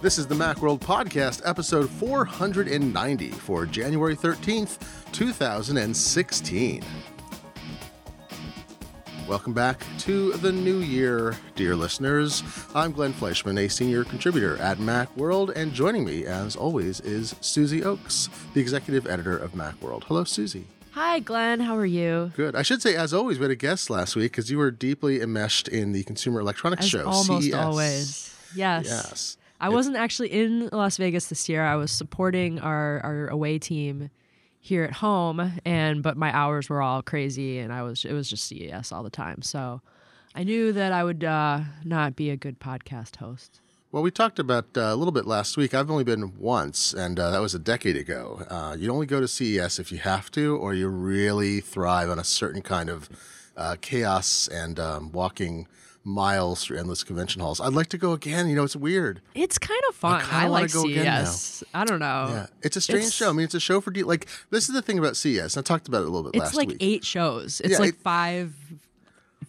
This is the Macworld Podcast, episode 490 for January 13th, 2016. Welcome back to the new year, dear listeners. I'm Glenn Fleishman, a senior contributor at Macworld, and joining me, as always, is Susie Ochs, the executive editor of Macworld. Hello, Susie. Hi, Glenn. How are you? Good. I should say, as always, we had a guest last week because you were deeply enmeshed in the Consumer Electronics As Show. almost CES. always. Yes. Yes. I wasn't actually in Las Vegas this year. I was supporting our, our away team here at home and but my hours were all crazy and I was it was just CES all the time. So I knew that I would uh, not be a good podcast host. Well, we talked about uh, a little bit last week. I've only been once, and uh, that was a decade ago. Uh, you only go to CES if you have to, or you really thrive on a certain kind of uh, chaos and um, walking miles through endless convention halls. I'd like to go again. You know, it's weird. It's kind of fun. I, wanna like go again now. I don't know. Yeah, it's a strange It's- show. I mean, it's a show for de- like this is the thing about CES. I talked about it a little bit It's last like week. eight shows. It's Yeah, like it- five,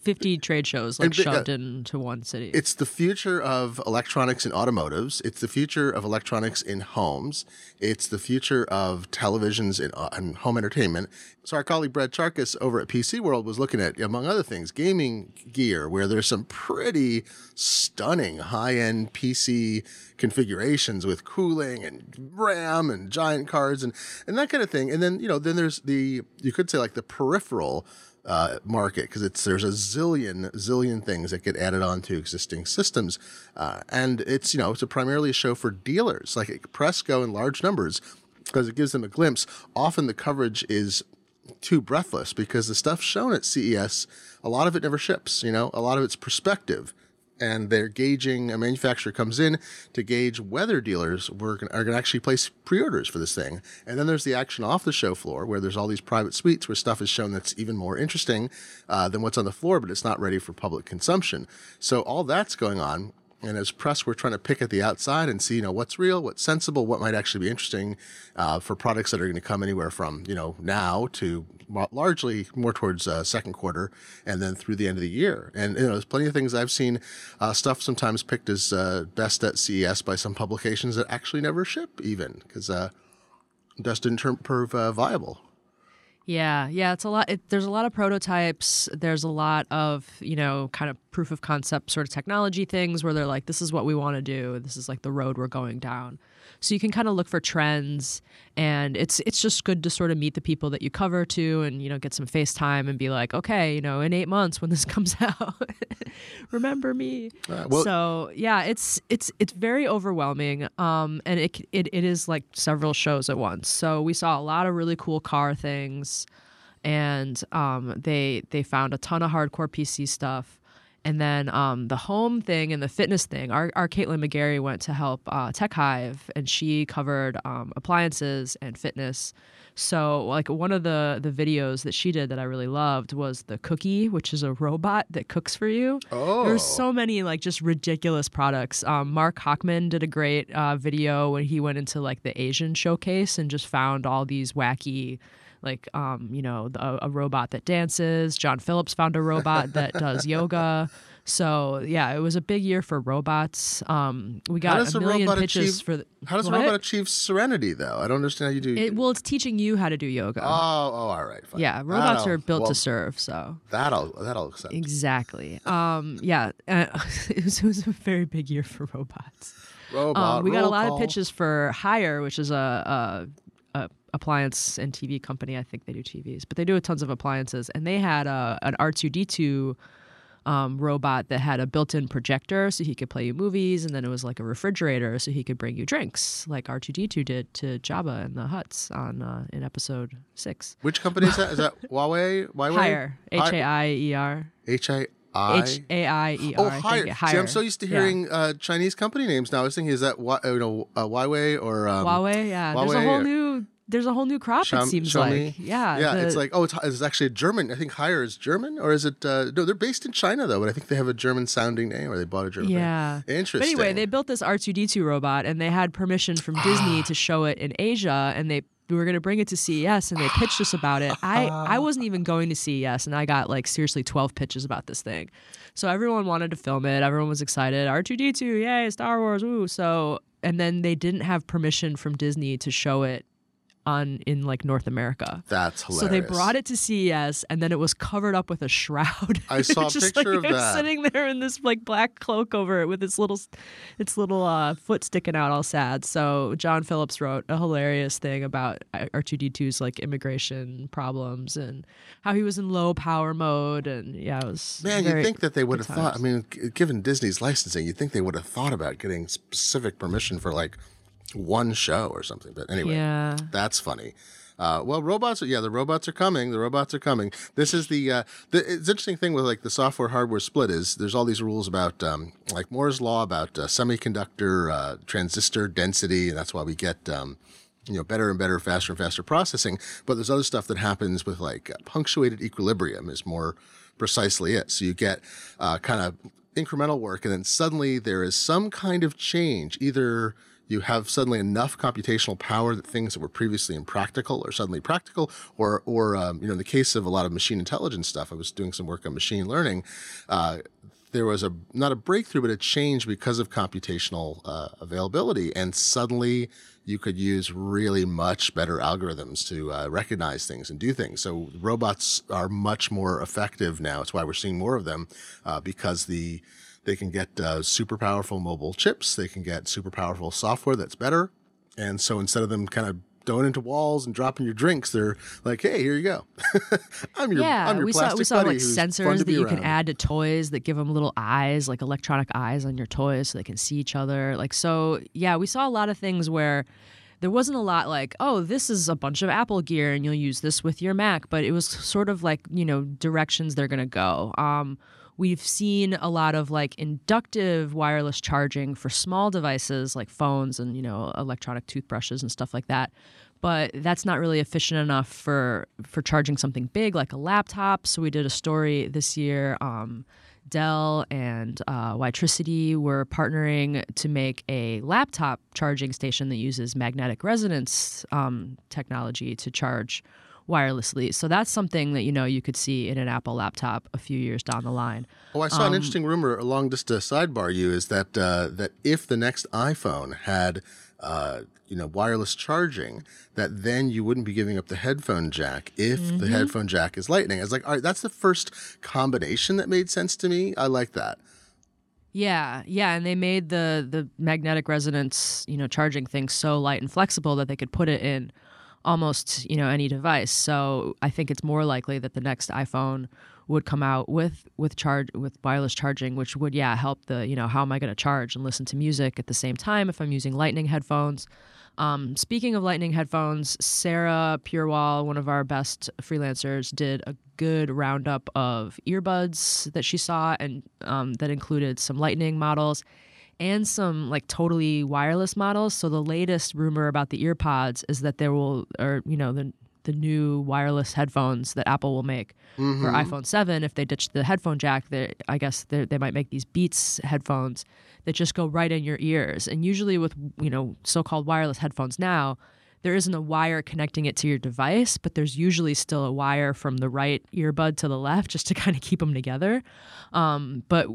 50 trade shows like And shoved uh, into one city. It's the future of electronics in automotives. It's the future of electronics in homes. It's the future of televisions in, uh, and home entertainment. So our colleague Brad Chacos over at PC World was looking at, among other things, gaming gear, where there's some pretty stunning high-end PC configurations with cooling and RAM and giant cards and, and that kind of thing. And then, you know, then there's the, you could say like the peripheral uh, market because it's there's a zillion zillion things that get added on to existing systems, uh, and it's you know it's a primarily a show for dealers like press go in large numbers because it gives them a glimpse. Often the coverage is too breathless because the stuff shown at CES, a lot of it never ships. You know, a lot of it's perspective. And they're gauging. A manufacturer comes in to gauge whether dealers were, are going to actually place pre-orders for this thing. And then there's the action off the show floor, where there's all these private suites where stuff is shown that's even more interesting uh, than what's on the floor, but it's not ready for public consumption. So all that's going on. And as press, we're trying to pick at the outside and see, you know, what's real, what's sensible, what might actually be interesting uh, for products that are going to come anywhere from, you know, now to largely more towards uh, second quarter and then through the end of the year. And, you know, there's plenty of things I've seen, uh, stuff sometimes picked as uh, best at CES by some publications that actually never ship even because uh, just didn't turn, prove uh, viable. Yeah, yeah, it's a lot. It, there's a lot of prototypes. There's a lot of you know kind of proof of concept sort of technology things where they're like, this is what we want to do. This is like the road we're going down. So you can kind of look for trends, and it's it's just good to sort of meet the people that you cover too, and you know get some FaceTime and be like, okay, you know, in eight months when this comes out, remember me. Uh, well- so yeah, it's it's it's very overwhelming, um, and it, it it is like several shows at once. So we saw a lot of really cool car things, and um, they they found a ton of hardcore PC stuff. And then um, the home thing and the fitness thing. Our, our Caitlin McGarry went to help uh, TechHive, and she covered um, appliances and fitness. So, like one of the the videos that she did that I really loved was the cookie, which is a robot that cooks for you. Oh. There's so many like just ridiculous products. Um, Mark Hachman did a great uh, video when he went into like the Asian showcase and just found all these wacky. Like, um, you know, the, a robot that dances. Jon Phillips found a robot that does yoga. So yeah, it was a big year for robots. Um, we got a a million robot pitches achieve? for the. how does a robot achieve serenity, though? I don't understand how you do. It, well, it's teaching you how to do yoga. oh, oh, all right. Fine. yeah, robots That'll- are built well, to serve. So That'll that'll accept. exactly. Um, yeah, uh, it was it was a very big year for robots. Robot. Um, we got a lot call. of pitches for Haier, which is a, a, a appliance and TV company. I think they do TVs, but they do tons of appliances. And they had a, an R two D two um, robot that had a built-in projector, so he could play you movies, and then it was like a refrigerator, so he could bring you drinks, like R two D two did to Jabba and the Huts on uh, in episode six. Which company is that? Is that Huawei? Huawei? Haier, H A I E R, H I I. H A I E Oh, R. Think. Haier. Yeah, See, I'm so used to Yeah. hearing uh, Chinese company names now. I was thinking, is that you know uh, Huawei or um, Huawei. Yeah, there's a Huawei whole or- new there's a whole new crop. Xiaom- it seems Xiaomi? like. Yeah. Yeah, the- it's like oh, it's, it's actually a German. I think Haier is German, or is it? Uh, no, they're based in China though, but I think they have a German sounding name, or they bought a German. Yeah. brand. interesting. But anyway, they built this R2D2 robot and they had permission from Disney to show it in Asia and they we were going to bring it to CES and they pitched us about it. I, I wasn't even going to CES and I got like seriously 12 pitches about this thing. So everyone wanted to film it. Everyone was excited. R2D2, yay, Star Wars, ooh. So and then they didn't have permission from Disney to show it on in like North America. That's hilarious. So they brought it to CES, and then it was covered up with a shroud. I saw a Just picture like, of it that. sitting there in this like black cloak over it with its little, its little uh, foot sticking out, all sad. So Jon Phillips wrote a hilarious thing about R2D2's like immigration problems and how he was in low power mode, and yeah, it was Man, you'd think that they would have thought. I mean, given Disney's licensing, you'd think they would have thought about getting specific permission for like one show or something. But anyway, Yeah. that's funny. Uh, well, robots. Yeah, the robots are coming. The robots are coming. This is the. Uh, the it's interesting thing with like the software hardware split is there's all these rules about um, like Moore's law about uh, semiconductor uh, transistor density, and that's why we get. Um, you know, better and better, faster and faster processing. But there's other stuff that happens with like uh, punctuated equilibrium is more precisely it. So you get uh, kind of incremental work, and then suddenly there is some kind of change. Either you have suddenly enough computational power that things that were previously impractical are suddenly practical, or, or um, you know, in the case of a lot of machine intelligence stuff, I was doing some work on machine learning. Uh, there was a not a breakthrough, but a change because of computational uh, availability, and suddenly you could use really much better algorithms to uh, recognize things and do things. So robots are much more effective now. It's why we're seeing more of them uh, because the they can get uh, super powerful mobile chips. They can get super powerful software that's better. And so instead of them kind of going into walls and dropping your drinks, they're like, "Hey, here you go. I'm your yeah, I'm your we saw we saw like sensors that you can add to toys that give them little eyes, like electronic eyes on your toys, so they can see each other. Like so, yeah, we saw a lot of things where there wasn't a lot like, oh, this is a bunch of Apple gear and you'll use this with your Mac, but it was sort of like you know directions they're gonna go. Um, We've seen a lot of like inductive wireless charging for small devices like phones and you know electronic toothbrushes and stuff like that. But that's not really efficient enough for for charging something big like a laptop. So we did a story this year. Um, Dell and uh, WiTricity were partnering to make a laptop charging station that uses magnetic resonance um, technology to charge wirelessly. So that's something that you know you could see in an Apple laptop a few years down the line. Oh, I saw Um, an interesting rumor along just to sidebar you is that uh, that if the next iPhone had uh, you know wireless charging, that then you wouldn't be giving up the headphone jack if the Mm-hmm. headphone jack is Lightning. I was like, all right, that's the first combination that made sense to me. I like that. Yeah, yeah, and they made the the magnetic resonance, you know, charging thing so light and flexible that they could put it in almost, you know, any device. So I think it's more likely that the next iPhone would come out with with charge with wireless charging, which would yeah help the you know how am I going to charge and listen to music at the same time if I'm using Lightning headphones. Um, speaking of Lightning headphones, Sarah Purewal, one of our best freelancers, did a good roundup of earbuds that she saw, and um, that included some Lightning models and some like totally wireless models. So the latest rumor about the earpods is that there will, or you know, the the new wireless headphones that Apple will make Mm-hmm. for iPhone 7 if they ditch the headphone jack they, I guess they they might make these Beats headphones that just go right in your ears and usually with you know so-called wireless headphones now there isn't a wire connecting it to your device but there's usually still a wire from the right earbud to the left just to kind of keep them together um, but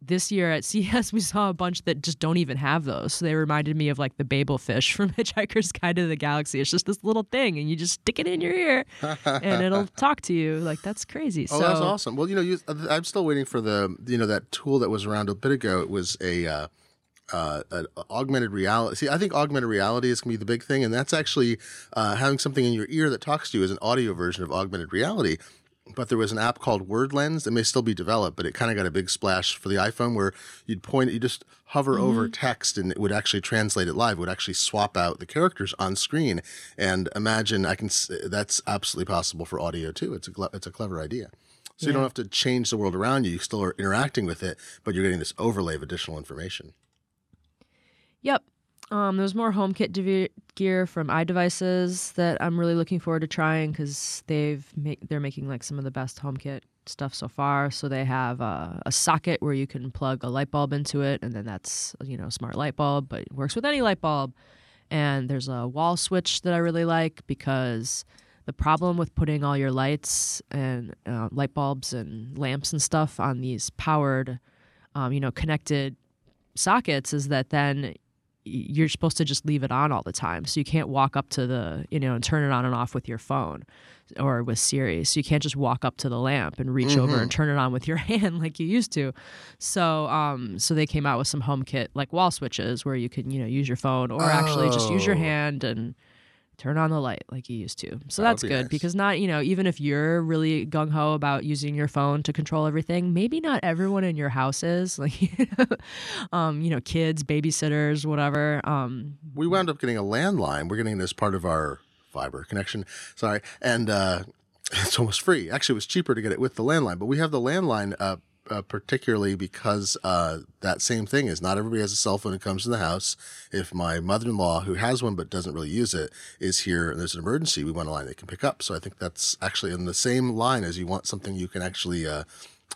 this year at CES, we saw a bunch that just don't even have those. So they reminded me of like the Babel fish from Hitchhiker's Guide to the Galaxy. It's just this little thing, and you just stick it in your ear, and it'll talk to you. Like that's crazy. Oh, so that's awesome. Well, you know, you, I'm still waiting for the you know that tool that was around a bit ago. It was a uh, uh, an augmented reality. See, I think augmented reality is going to be the big thing, and that's actually uh, having something in your ear that talks to you as an audio version of augmented reality. But there was an app called Word Lens that may still be developed, but it kind of got a big splash for the iPhone where you'd point, you just hover mm-hmm. over text and it would actually translate it live. It would actually swap out the characters on screen. And imagine I can, that's absolutely possible for audio too. It's a, it's a clever idea. So you don't have to change the world around you. You still are interacting with it, but you're getting this overlay of additional information. Yep. Um, there's more HomeKit dev- gear from iDevices that I'm really looking forward to trying because they've they're making like some of the best HomeKit stuff so far. So they have uh, a socket where you can plug a light bulb into it, and then that's you know smart light bulb, but it works with any light bulb. And there's a wall switch that I really like because the problem with putting all your lights and uh, light bulbs and lamps and stuff on these powered, um, you know, connected sockets is that then you're supposed to just leave it on all the time. So you can't walk up to the, you know, and turn it on and off with your phone or with Siri. So you can't just walk up to the lamp and reach mm-hmm. over and turn it on with your hand like you used to. So um so they came out with some HomeKit like wall switches where you can, you know, use your phone or oh. actually just use your oh. hand and turn on the light like you used to. So that that's good nice. because not, you know, even if you're really gung ho about using your phone to control everything, maybe not everyone in your house is like, um, you know, kids, babysitters, whatever. Um, we wound up getting a landline. We're getting this part of our fiber connection. Sorry, and uh, it's almost free. Actually, it was cheaper to get it with the landline, but we have the landline uh, uh, particularly because uh, that same thing is not everybody has a cell phone that comes to the house. If my mother-in-law, who has one but doesn't really use it, is here and there's an emergency, we want a line they can pick up. So I think that's actually in the same line as you want something you can actually uh,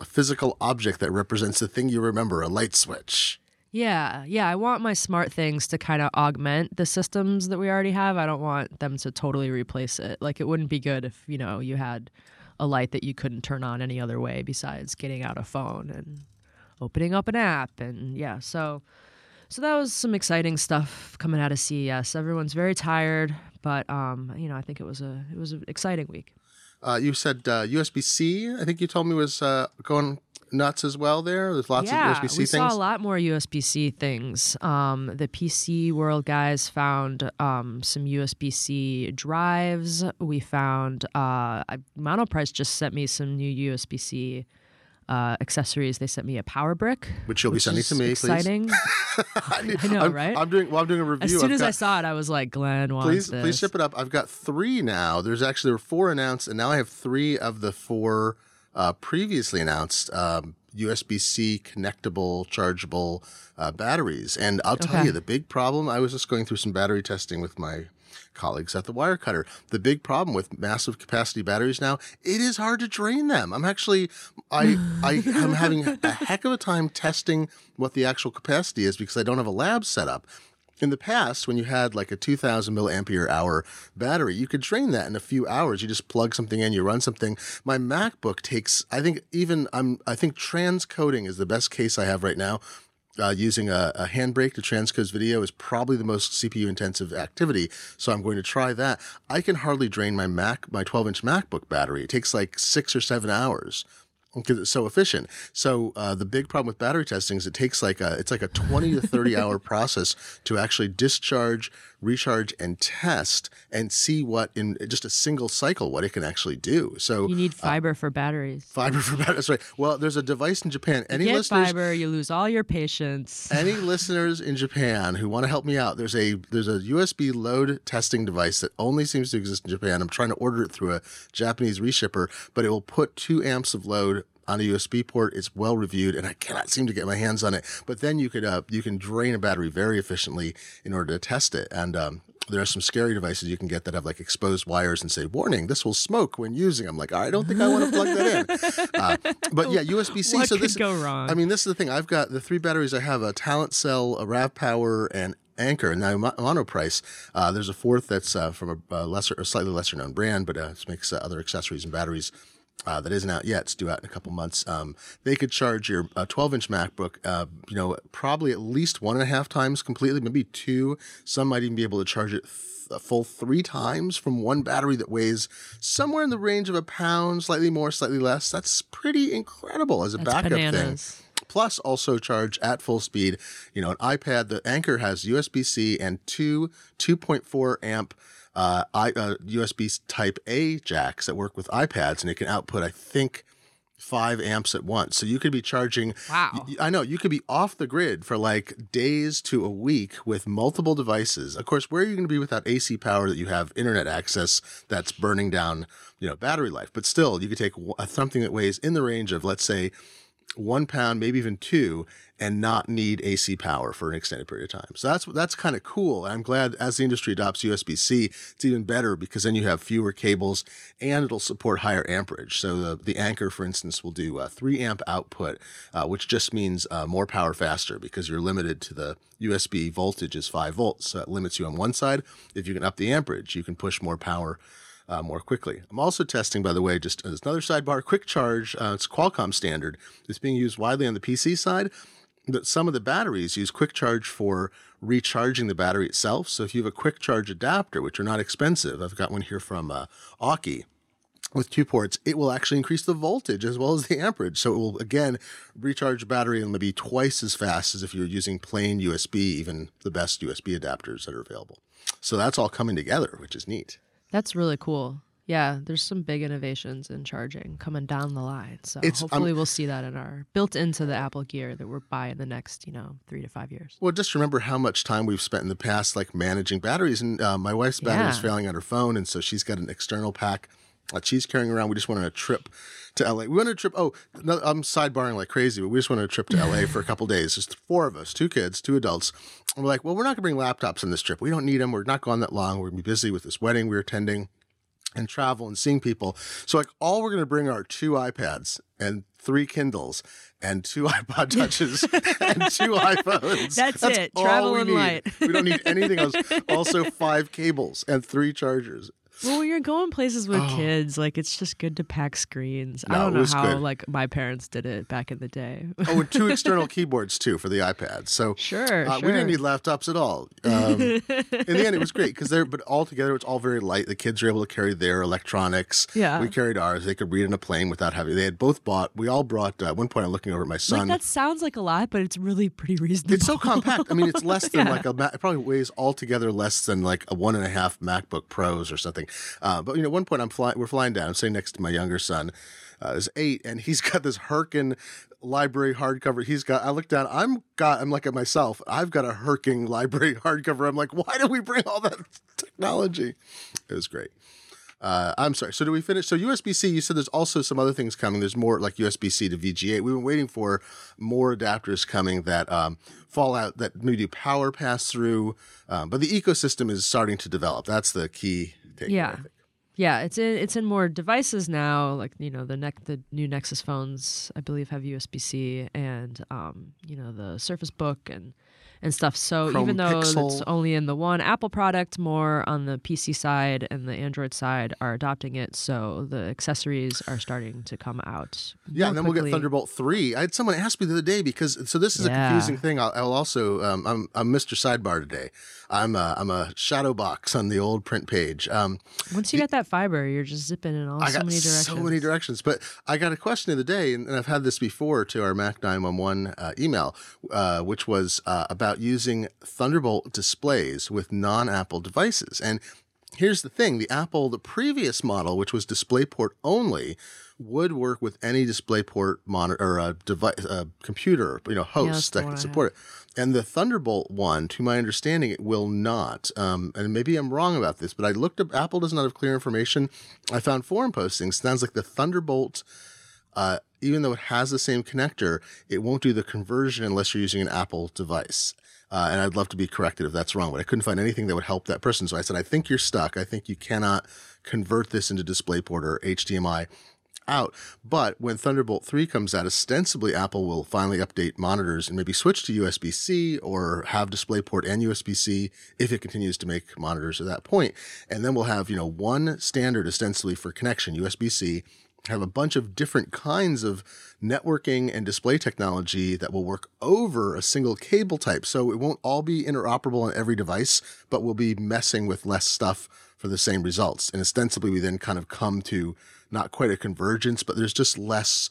a physical object that represents the thing you remember, a light switch. Yeah, yeah. I want my smart things to kind of augment the systems that we already have. I don't want them to totally replace it. Like it wouldn't be good if you know you had a light that you couldn't turn on any other way besides getting out a phone and opening up an app and yeah so so that was some exciting stuff coming out of CES. Everyone's very tired, but um, you know, I think it was a it was an exciting week. Uh, you said uh, USB C. I think you told me was uh, going nuts as well there? There's lots yeah, of USB C we things. saw a lot more USB C things. Um, the PC World guys found um, some USB C drives. We found uh, Monoprice just sent me some new USB C. Uh, accessories. They sent me a power brick, which you'll be sending to me. Exciting. I, I know, I'm, right? I'm doing. Well, I'm doing a review. As soon I've as got, I saw it, I was like, "Glenn wants please, this. please ship it up." I've got three now. There's actually there were four announced, and now I have three of the four uh, previously announced um, USB C connectable, chargeable uh, batteries. And I'll tell okay. you, the big problem I was just going through some battery testing with my colleagues at the Wirecutter. The big problem with massive capacity batteries now, it is hard to drain them. I'm actually, I, I am having a heck of a time testing what the actual capacity is because I don't have a lab set up in the past, when you had like a 2000 milliampere hour battery, you could drain that in a few hours. You just plug something in, you run something. My MacBook takes, I think, even I'm, I think transcoding is the best case I have right now. Uh, using a, a, handbrake to transcode video is probably the most CPU intensive activity. So I'm going to try that. I can hardly drain my Mac, my 12 inch MacBook battery. It takes like six or seven hours because it's so efficient. So uh, the big problem with battery testing is it takes like a it's like a 20 to 30 hour process to actually discharge, recharge, and test and see what in just a single cycle what it can actually do. So you need uh, fiber uh, for batteries. Fiber for batteries, right? Well, there's a device in Japan. Any you get listeners? fiber, you lose all your patience. any listeners in Japan who want to help me out? There's a there's a USB load testing device that only seems to exist in Japan. I'm trying to order it through a Japanese reshipper, but it will put two amps of load on a USB port. It's well reviewed, and I cannot seem to get my hands on it. But then you could uh, you can drain a battery very efficiently in order to test it. And um, there are some scary devices you can get that have like exposed wires and say, "Warning: This will smoke when using." I'm like, I don't think I want to plug that in. Uh, but yeah, USB C. So this go wrong? I mean, this is the thing. I've got the three batteries. I have a TalentCell, a RAVPower, and Anker. Now, Monoprice, uh, there's a fourth that's uh, from a, lesser, a slightly lesser known brand, but uh, makes uh, other accessories and batteries uh, that isn't out yet. It's due out in a couple months. Um, they could charge your 12 uh, inch MacBook, uh, you know, probably at least one and a half times completely, maybe two. Some might even be able to charge it th- a full three times from one battery that weighs somewhere in the range of a pound, slightly more, slightly less. That's pretty incredible as a That's backup bananas. thing plus also charge at full speed. You know, an iPad, the Anker has USB C and two 2.4 amp uh, I, uh, USB Type A jacks that work with iPads, and it can output, I think, five amps at once. So you could be charging. Wow. I know you could be off the grid for like days to a week with multiple devices. Of course, where are you going to be without AC power that you have internet access that's burning down, you know, battery life? But still, you could take something that weighs in the range of, let's say, one pound, maybe even two, and not need AC power for an extended period of time. So that's that's kind of cool. I'm glad as the industry adopts USB C, it's even better because then you have fewer cables and it'll support higher amperage. So the, the Anker, for instance, will do a three amp output, uh, which just means uh, more power faster because you're limited to the USB voltage is five volts. So it limits you on one side. If you can up the amperage, you can push more power uh, more quickly. I'm also testing, by the way, just as another sidebar, Quick Charge. Uh, it's Qualcomm standard. It's being used widely on the PC side. that some of the batteries use quick charge for recharging the battery itself. So if you have a quick charge adapter, which are not expensive, I've got one here from uh, Aukey with two ports, it will actually increase the voltage as well as the amperage. So it will again recharge the battery and maybe twice as fast as if you're using plain USB, even the best USB adapters that are available. So that's all coming together, which is neat. That's really cool. Yeah, there's some big innovations in charging coming down the line. So It's- hopefully we'll see that in our built into the Apple Gear that we're buying the next, you know, three to five years. Well, just remember how much time we've spent in the past, like managing batteries. And uh, my wife's battery is Yeah. failing on her phone, and so she's got an external pack that she's carrying around. We just went on a trip to LA. We went on a trip. Oh, no, I'm sidebarring like crazy, but we just went on a trip to LA for a couple days. Just four of us, two kids, two adults. And we're like, well, we're not going to bring laptops on this trip. We don't need them. We're not going that long. We're going to be busy with this wedding we're attending and travel and seeing people. So like all we're going to bring are two iPads and three Kindles and two iPod touches and two iPhones. That's it. all Travel and light. we don't need anything else. Also five cables and three chargers. Well, when you're going places with Oh. kids, like it's just good to pack screens. I don't know how good. like my parents did it back in the day. Oh, and two external keyboards too for the iPad. So sure, uh, sure. we didn't need laptops at all. Um, in the end, it was great because they're but all together it's all very light. The kids were able to carry their electronics. Yeah. we carried ours. They could read in a plane without having. They had both bought. We all brought. Uh, at one point, I'm looking over at my like that sounds like a lot, but it's really pretty reasonable. It's so compact. I mean, it's less than Yeah. like a. Ma- it probably weighs altogether less than like a one and a half MacBook Pros or something. Uh, but you know, one point I'm flying. We're flying down. I'm sitting next to my younger son, uh, is eight, and he's got this Herkin library hardcover. He's got. I look down. I'm got. I'm like at myself. I've got a Herking library hardcover. I'm like, why did we bring all that technology? It was great. Uh, I'm sorry. So do we finish? So USB C. You said there's also some other things coming. There's more like USB C to VGA. We've been waiting for more adapters coming that um, fall out that maybe do power pass through. Um, but the ecosystem is starting to develop. That's the key. Takeaway, I Yeah. think. Yeah, it's in it's in more devices now. Like you know, the neck the new Nexus phones, I believe, have USB C, and um, you know, the Surface Book and and stuff. So Chrome even though Pixel. it's only in the one Apple product, more on the PC side and the Android side are adopting it. So the accessories are starting to come out. Yeah, and then we'll get. Thunderbolt three. I had someone ask me the other day because so this is a confusing thing. I'll, I'll also um, I'm I'm Mr. Sidebar today. I'm a, I'm a shadow box on the old print page. Um, Once you get that fiber, you're just zipping in all I so many directions. so many directions. But I got a question the other day, and, and I've had this before to our Mac 911 uh, email, uh, which was uh, about using Thunderbolt displays with non Apple devices. And here's the thing the Apple, the previous model, which was DisplayPort only, would work with any DisplayPort monitor or a device, a computer, you know, host the that can support it. And the Thunderbolt one, to my understanding, it will not. Um, and maybe I'm wrong about this, but I looked up. Apple does not have clear information. I found forum postings. Sounds like the Thunderbolt, uh, even though it has the same connector, it won't do the conversion unless you're using an Apple device. Uh, and I'd love to be corrected if that's wrong, but I couldn't find anything that would help that person. So I said, I think you're stuck. I think you cannot convert this into DisplayPort or HDMI out. But when Thunderbolt 3 comes out, ostensibly Apple will finally update monitors and maybe switch to USB C or have DisplayPort and USB C if it continues to make monitors at that point. And then we'll have, you know, one standard ostensibly for connection, USB C, have a bunch of different kinds of networking and display technology that will work over a single cable type. So it won't all be interoperable on every device, but we'll be messing with less stuff for the same results. And ostensibly, we then kind of come to not quite a convergence, but there's just less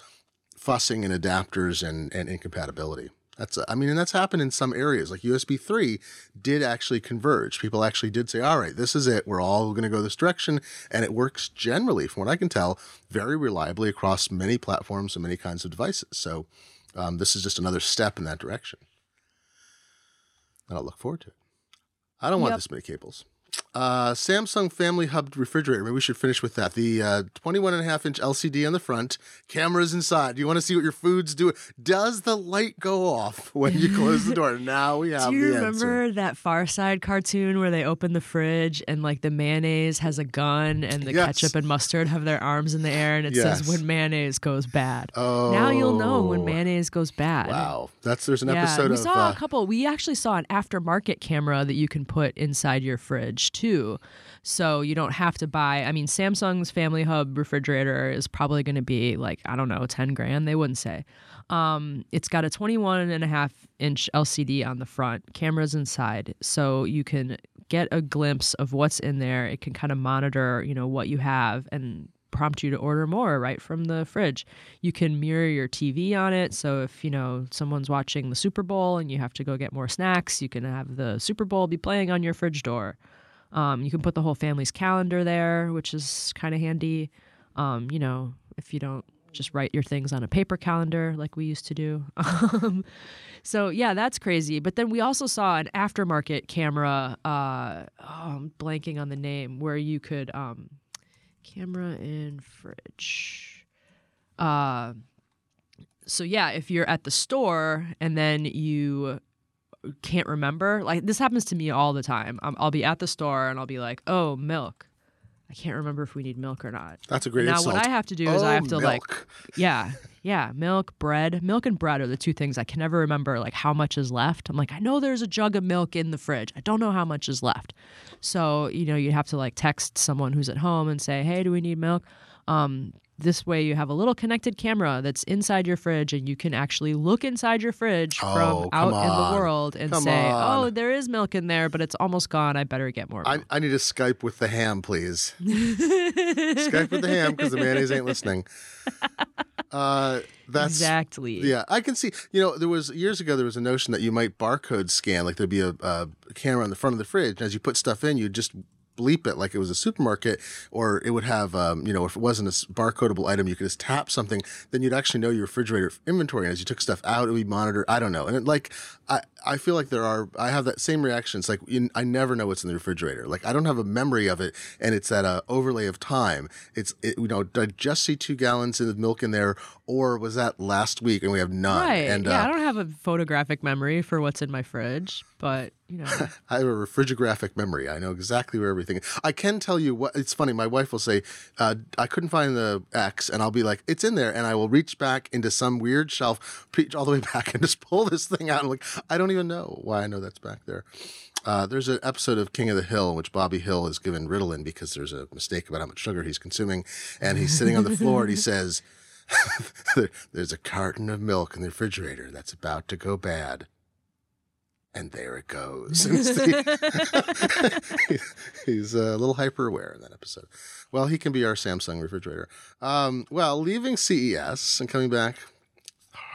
fussing and adapters and, and incompatibility. That's, I mean, and that's happened in some areas. Like USB 3 did actually converge. People actually did say, all right, this is it. We're all going to go this direction. And it works generally, from what I can tell, very reliably across many platforms and many kinds of devices. So um, this is just another step in that direction. And I'll look forward to it. I don't want Yep. this many cables. Uh, Samsung Family Hub refrigerator. Maybe we should finish with that. The uh, 21 and a half inch LCD on the front, cameras inside. Do you want to see what your food's doing? Does the light go off when you close the door? Now we have Do you remember answer. that Far Side cartoon where they open the fridge and like the mayonnaise has a gun and the Yes. ketchup and mustard have their arms in the air and it Yes. says when mayonnaise goes bad. Oh, Now you'll know when mayonnaise goes bad. Wow, that's there's an Yeah, episode we of. saw uh, a couple. We actually saw an aftermarket camera that you can put inside your fridge too. So you don't have to buy. I mean, Samsung's Family Hub refrigerator is probably going to be like I don't know, ten grand. They wouldn't say. Um, it's got a 21 and a half inch LCD on the front, cameras inside, so you can get a glimpse of what's in there. It can kind of monitor, you know, what you have and prompt you to order more right from the fridge. You can mirror your TV on it. So if, you know, someone's watching the Super Bowl and you have to go get more snacks, you can have the Super Bowl be playing on your fridge door. Um, you can put the whole family's calendar there, which is kind of handy. Um, you know, if you don't just write your things on a paper calendar like we used to do. Um, so yeah, that's crazy. But then we also saw an aftermarket camera. Uh, oh, I'm blanking on the name where you could um, camera in fridge. Uh, so yeah, if you're at the store and then you can't remember, like this happens to me all the time. Um, I'll be at the store and I'll be like, "Oh, milk." I can't remember if we need milk or not. That's a great now insult. what I have to do is I Oh, have to like yeah, yeah, milk, bread. Milk and bread are the two things I can never remember like how much is left. I'm like, I know there's a jug of milk in the fridge. I don't know how much is left. So, you know, you have to like text someone who's at home and say, "Hey, do we need milk?" Um this way you have a little connected camera that's inside your fridge and you can actually look inside your fridge Oh, from out in the world and Come say, on. "Oh, there is milk in there, but it's almost gone. I better get more." I, milk." I need to Skype with the ham, please. Skype with the ham because the mayonnaise ain't listening. Uh, that's exactly. Yeah, I can see. You know, there was years ago there was a notion that you might barcode scan, like there'd be a, a camera on the front of the fridge, and as you put stuff in, you just bleep it like it was a supermarket, or it would have, um, you know, if it wasn't a barcodable item, you could just tap something, then you'd actually know your refrigerator inventory. And as you took stuff out, it would be monitored. I don't know, and it, like I, I feel like there are. I have that same reaction. It's like you, I never know what's in the refrigerator. Like I don't have a memory of it, and it's that uh, overlay of time. It's it, you know, did I just see two gallons of milk in there, or was that last week and we have none? Right. And yeah, uh, I don't have a photographic memory for what's in my fridge, but you know. I have a refrigerographic memory. I know exactly where everything. I can tell you what. It's funny. My wife will say, uh, "I couldn't find the X," and I'll be like, "It's in there," and I will reach back into some weird shelf, reach all the way back, and just pull this thing out. And like, I don't even know why I know that's back there. Uh, there's an episode of King of the Hill in which Bobby Hill is given Ritalin because there's a mistake about how much sugar he's consuming, and he's sitting on the floor and he says, "There- "There's a carton of milk in the refrigerator that's about to go bad." And there it goes. The- he's a little hyper aware in that episode. Well, he can be our Samsung refrigerator. Um, well, leaving CES and coming back,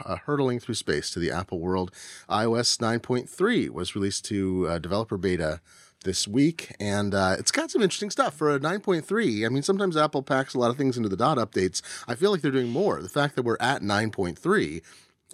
uh, hurtling through space to the Apple world, iOS 9.3 was released to uh, developer beta this week, and uh, it's got some interesting stuff for a 9.3. I mean, sometimes Apple packs a lot of things into the dot updates. I feel like they're doing more. The fact that we're at 9.3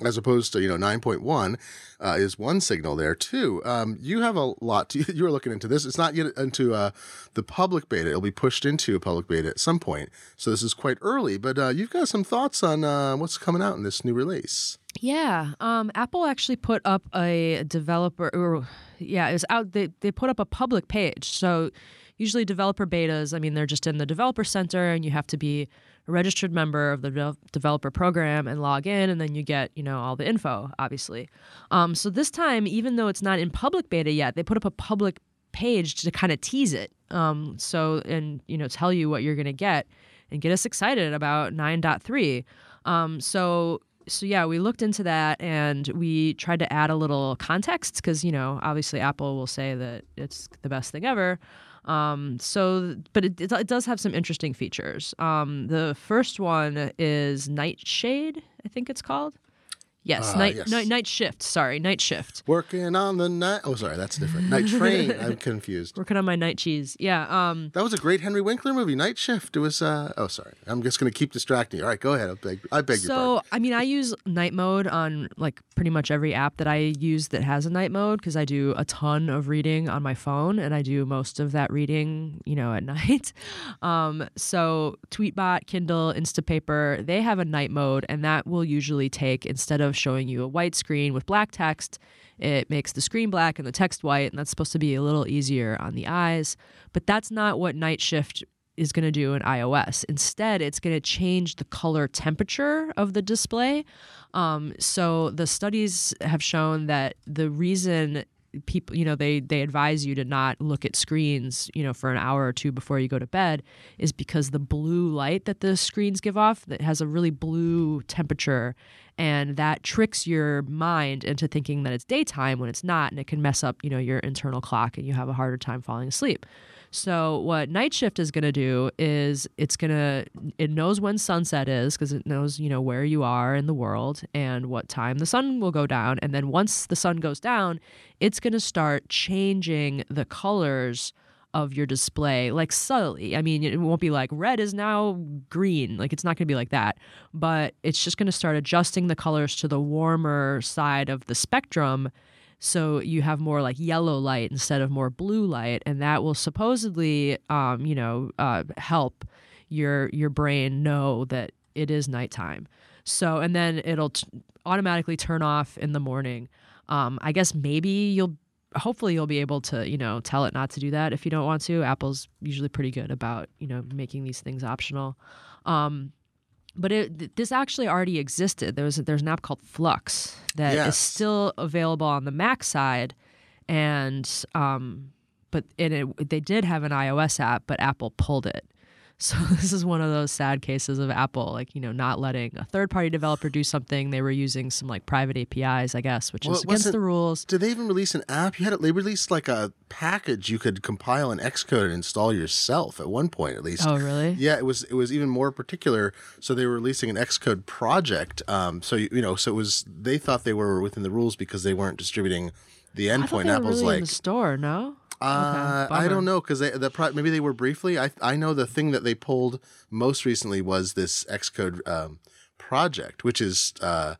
as opposed to you know 9.1 uh, is one signal there too um, you have a lot to, you're looking into this it's not yet into uh, the public beta it'll be pushed into a public beta at some point so this is quite early but uh, you've got some thoughts on uh, what's coming out in this new release Yeah, um, Apple actually put up a developer, or yeah, it was out. They they put up a public page. So usually developer betas, I mean, they're just in the developer center, and you have to be registered member of the de- developer program and log in, and then you get you know all the info, obviously. Um, so this time, even though it's not in public beta yet, they put up a public page to kind of tease it. Um, so and you know tell you what you're gonna get and get us excited about 9.3. Um, so so yeah, we looked into that and we tried to add a little context because you know obviously Apple will say that it's the best thing ever. Um, so, but it, it, does have some interesting features. Um, the first one is Nightshade, I think it's called. Yes, Ah, night, yes. night night shift. Sorry, night shift. working on the night oh sorry that's different night train i'm confused Working on my night cheese. Yeah. Um, that was a great henry winkler movie night shift it was uh, oh sorry i'm just going to keep distracting you all right go ahead i beg, I beg your pardon So, I mean, I use night mode on like pretty much every app that I use that has a night mode because I do a ton of reading on my phone and I do most of that reading, you know, at night. Um, so, Tweetbot, Kindle, Instapaper, they have a night mode and that will usually take instead of showing you a white screen with black text, it makes the screen black and the text white, and that's supposed to be a little easier on the eyes. But that's not what Night Shift is going to do in iOS. Instead, it's going to change the color temperature of the display. Um, so the studies have shown that the reason people you know they they advise you to not look at screens you know for an hour or two before you go to bed is because the blue light that the screens give off that has a really blue temperature and that tricks your mind into thinking that it's daytime when it's not and it can mess up you know your internal clock and you have a harder time falling asleep so what night shift is going to do is it's going to it knows when sunset is because it knows you know where you are in the world and what time the sun will go down and then once the sun goes down it's going to start changing the colors of your display like subtly. I mean, it won't be like red is now green. Like it's not going to be like that, but it's just going to start adjusting the colors to the warmer side of the spectrum so you have more like yellow light instead of more blue light and that will supposedly um, you know uh, help your your brain know that it is nighttime. So and then it'll t- automatically turn off in the morning. Um, i guess maybe you'll hopefully you'll be able to you know tell it not to do that if you don't want to. Apple's usually pretty good about you know making these things optional. Um, but it, this actually already existed. There was there's an app called Flux that yes. is still available on the Mac side, and um, but it, they did have an iOS app, but Apple pulled it. So this is one of those sad cases of Apple, like you know, not letting a third-party developer do something. They were using some like private APIs, I guess, which well, is against the rules. Did they even release an app? You had it. They released like a package you could compile an Xcode and install yourself at one point, at least. Oh, really? Yeah, it was. It was even more particular. So they were releasing an Xcode project. Um, so you, you know, so it was. They thought they were within the rules because they weren't distributing the endpoint. Apple's really like in the store, no. Uh, okay, I don't know because the pro- maybe they were briefly. I I know the thing that they pulled most recently was this Xcode um, project, which is uh,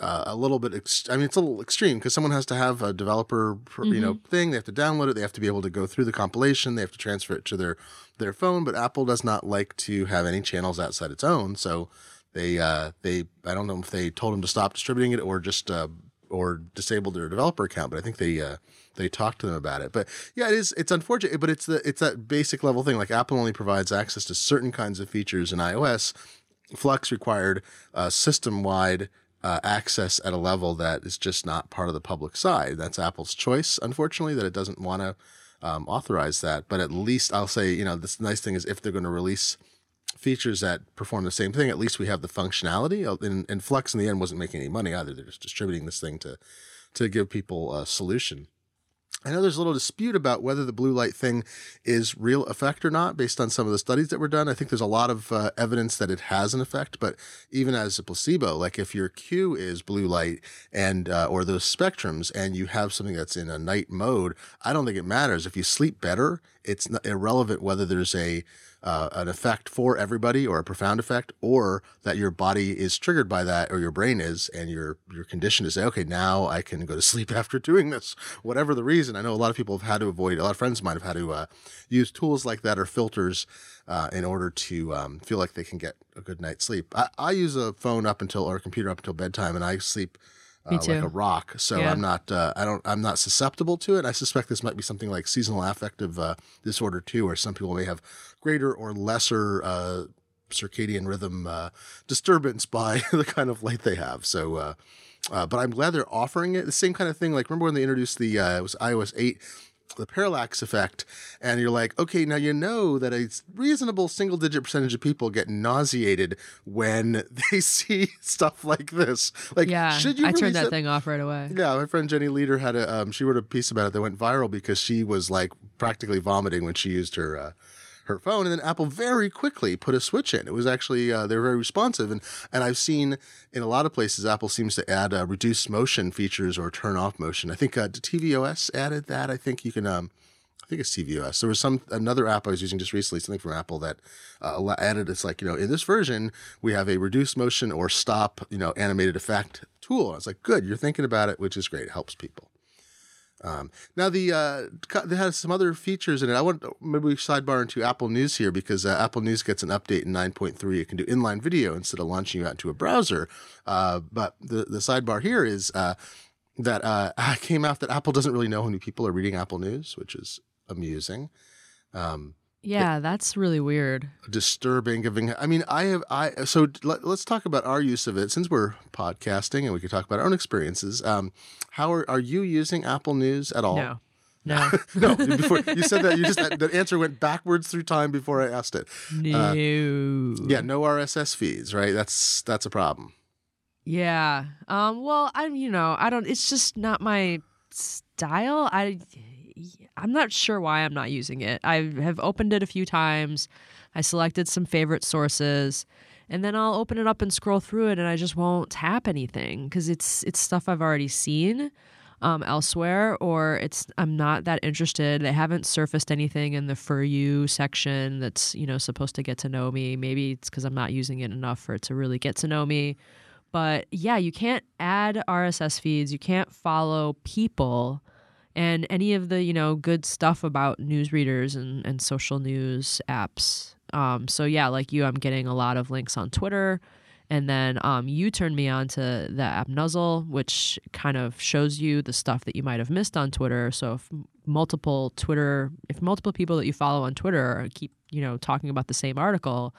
uh, a little bit. Ex- I mean, it's a little extreme because someone has to have a developer, mm-hmm. you know, mm-hmm. thing. They have to download it. They have to be able to go through the compilation. They have to transfer it to their their phone. But Apple does not like to have any channels outside its own. So they uh, they I don't know if they told them to stop distributing it or just uh, or disabled their developer account. But I think they uh, they talk to them about it. But yeah, it is it's unfortunate, but it's the it's that basic level thing. Like Apple only provides access to certain kinds of features in iOS. Flux required uh, system wide uh, access at a level that is just not part of the public side. That's Apple's choice, unfortunately, that it doesn't want to um, authorize that. But at least I'll say, you know, this nice thing is if they're going to release features that perform the same thing, at least we have the functionality. And, and Flux in the end wasn't making any money either. They're just distributing this thing to to give people a solution. I know there's a little dispute about whether the blue light thing is real effect or not based on some of the studies that were done. I think there's a lot of uh, evidence that it has an effect, but even as a placebo, like if your cue is blue light and uh, or those spectrums and you have something that's in a night mode, I don't think it matters. If you sleep better, it's irrelevant whether there's a uh, an effect for everybody or a profound effect, or that your body is triggered by that, or your brain is, and your your condition to say, okay, now I can go to sleep after doing this, whatever the reason. I know a lot of people have had to avoid. A lot of friends of mine have had to uh, use tools like that or filters uh, in order to um, feel like they can get a good night's sleep. I, I use a phone up until or a computer up until bedtime, and I sleep uh, like a rock. So yeah. I'm not, uh, I don't, I'm not susceptible to it. I suspect this might be something like seasonal affective uh, disorder too, where some people may have greater or lesser uh, circadian rhythm uh, disturbance by the kind of light they have. So, uh, but I'm glad they're offering it. The same kind of thing. Like remember when they introduced the it was iOS eight the parallax effect and you're like okay now you know that a reasonable single digit percentage of people get nauseated when they see stuff like this like yeah should you i turned that a- thing off right away yeah my friend jenny leader had a um, she wrote a piece about it that went viral because she was like practically vomiting when she used her uh, her phone, and then Apple very quickly put a switch in. It was actually uh, they're very responsive, and and I've seen in a lot of places Apple seems to add uh, reduce motion features or turn off motion. I think uh, tvOS added that. I think you can. Um, I think it's tvOS. There was some another app I was using just recently, something from Apple that uh, added. It's like you know, in this version we have a reduce motion or stop, you know, animated effect tool. And I was like, good, you're thinking about it, which is great. It helps people. Um, now the uh, they has some other features in it. I want maybe we sidebar into Apple News here because uh, Apple News gets an update in 9.3. It can do inline video instead of launching you out into a browser. Uh, but the the sidebar here is uh, that uh, came out that Apple doesn't really know how many people are reading Apple News, which is amusing. Um, Yeah, that's really weird. disturbing giving i mean i have i so let, us talk about our use of it since we're podcasting and we could talk about our own experiences um how are, are you using apple news at all No. No. no before you said that you just that answer went backwards through time before i asked it no. yeah no rss feeds right that's that's a problem Yeah. Um well, I'm you know, I don't it's just not my style. I I'm not sure why I'm not using it. I have opened it a few times. I selected some favorite sources and then I'll open it up and scroll through it and I just won't tap anything cuz it's it's stuff I've already seen um, elsewhere or it's I'm not that interested. They haven't surfaced anything in the for you section that's, you know, supposed to get to know me. Maybe it's cuz I'm not using it enough for it to really get to know me. But yeah, you can't add RSS feeds, you can't follow people and any of the, you know, good stuff about newsreaders and, and social news apps. Um, so yeah, like you, I'm getting a lot of links on Twitter. And then um, you turned me on to the app Nuzzle, which kind of shows you the stuff that you might have missed on Twitter. So if multiple Twitter, if multiple people that you follow on Twitter keep, you know, talking about the same article,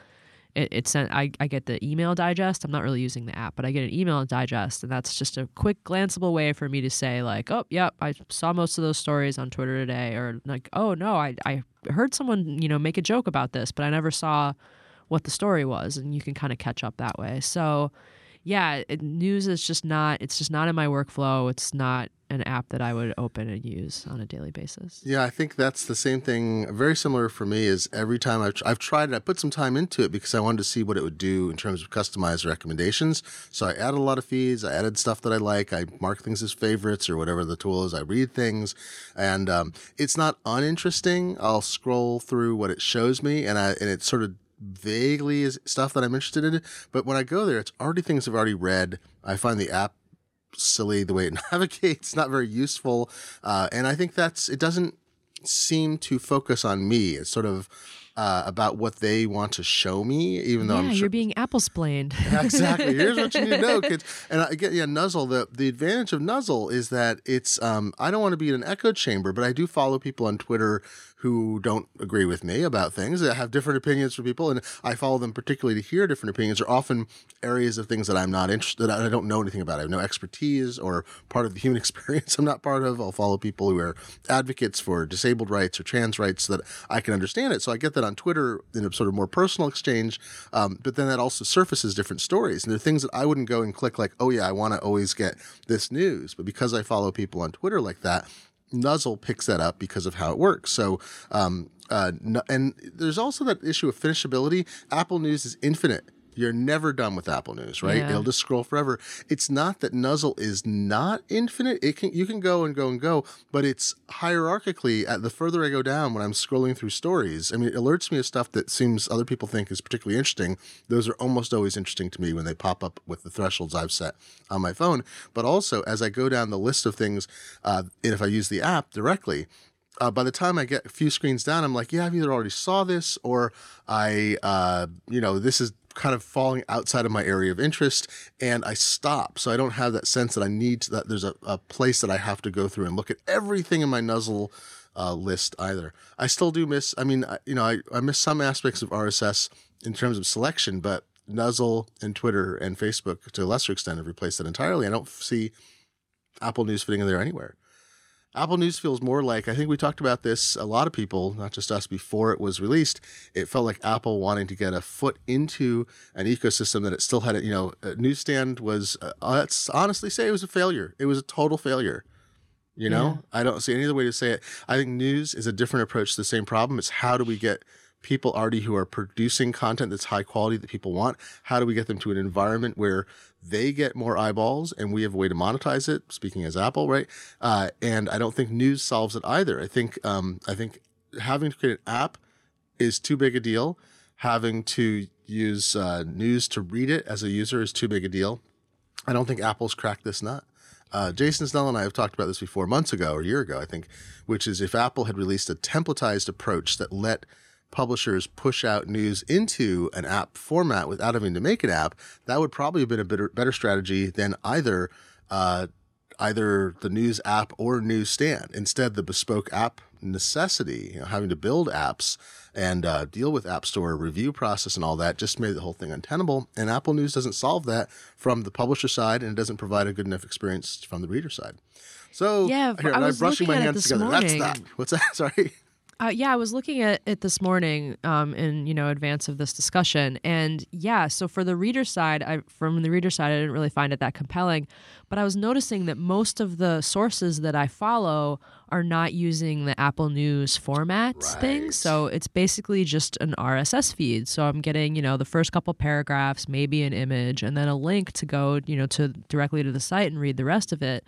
it, it sent I, I get the email digest. I'm not really using the app but i get an email digest and that's just a quick glanceable way for me to say like oh yep i saw most of those stories on twitter today or like oh no i, I heard someone you know make a joke about this but i never saw what the story was and you can kind of catch up that way. So yeah it, news is just not it's just not in my workflow. It's not an app that I would open and use on a daily basis. Yeah, I think that's the same thing. Very similar for me is every time I've, I've tried it, I put some time into it because I wanted to see what it would do in terms of customized recommendations. So I added a lot of feeds. I added stuff that I like. I mark things as favorites or whatever the tool is. I read things, and um, it's not uninteresting. I'll scroll through what it shows me, and I and it sort of vaguely is stuff that I'm interested in. But when I go there, it's already things I've already read. I find the app silly the way it navigates, not very useful. Uh, and I think that's, it doesn't seem to focus on me. It's sort of, uh, about what they want to show me, even though yeah, I'm sure you're being apple splained. exactly. Here's what you need to know, kids. And again, yeah, Nuzzle. The the advantage of Nuzzle is that it's. Um, I don't want to be in an echo chamber, but I do follow people on Twitter who don't agree with me about things that have different opinions from people and i follow them particularly to hear different opinions are often areas of things that i'm not interested that i don't know anything about. I have no expertise or part of the human experience i'm not part of. I'll follow people who are advocates for disabled rights or trans rights so that i can understand it. So i get that on twitter in a sort of more personal exchange um, but then that also surfaces different stories. And there are things that i wouldn't go and click like oh yeah i want to always get this news. But because i follow people on twitter like that Nuzzle picks that up because of how it works. So, um, uh, and there's also that issue of finishability. Apple News is infinite. You're never done with Apple News, right? Yeah. It'll just scroll forever. It's not that Nuzzle is not infinite. It can you can go and go and go, but it's hierarchically at the further I go down when I'm scrolling through stories. I mean, it alerts me of stuff that seems other people think is particularly interesting. Those are almost always interesting to me when they pop up with the thresholds I've set on my phone. But also as I go down the list of things, uh, and if I use the app directly, uh, by the time I get a few screens down, I'm like, yeah, I've either already saw this or I, uh, you know, this is kind of falling outside of my area of interest and I stop. So I don't have that sense that I need to, that there's a, a place that I have to go through and look at everything in my Nuzzle uh, list either. I still do miss, I mean, I, you know, I, I miss some aspects of RSS in terms of selection, but Nuzzle and Twitter and Facebook to a lesser extent have replaced it entirely. I don't see Apple News fitting in there anywhere. Apple News feels more like I think we talked about this a lot of people, not just us before it was released. It felt like Apple wanting to get a foot into an ecosystem that it still had. You know, a newsstand was uh, let's honestly say it was a failure. It was a total failure. You know, yeah. I don't see any other way to say it. I think news is a different approach to the same problem. It's how do we get people already who are producing content that's high quality that people want? How do we get them to an environment where they get more eyeballs and we have a way to monetize it? Speaking as Apple, right? Uh, and I don't think news solves it either. I think um, I think having to create an app is too big a deal. Having to use uh, news to read it as a user is too big a deal. I don't think Apple's cracked this nut. Uh, Jason Snell and I have talked about this before months ago or a year ago, I think, which is if Apple had released a templatized approach that let publishers push out news into an app format without having to make an app, that would probably have been a better, better strategy than either uh, either the news app or newsstand. Instead, the bespoke app necessity, you know, having to build apps and uh, deal with App Store review process and all that just made the whole thing untenable. And Apple News doesn't solve that from the publisher side, and it doesn't provide a good enough experience from the reader side. So Yeah, here, I I'm was brushing my hands together. morning. That's that. What's that? Sorry. Uh, yeah, I was looking at it this morning um, in you know advance of this discussion, and yeah, so for the reader side, I, from the reader side, I didn't really find it that compelling, but I was noticing that most of the sources that I follow are not using the Apple News format thing, so it's basically just an RSS feed. So I'm getting you know the first couple paragraphs, maybe an image, and then a link to go you know to directly to the site and read the rest of it.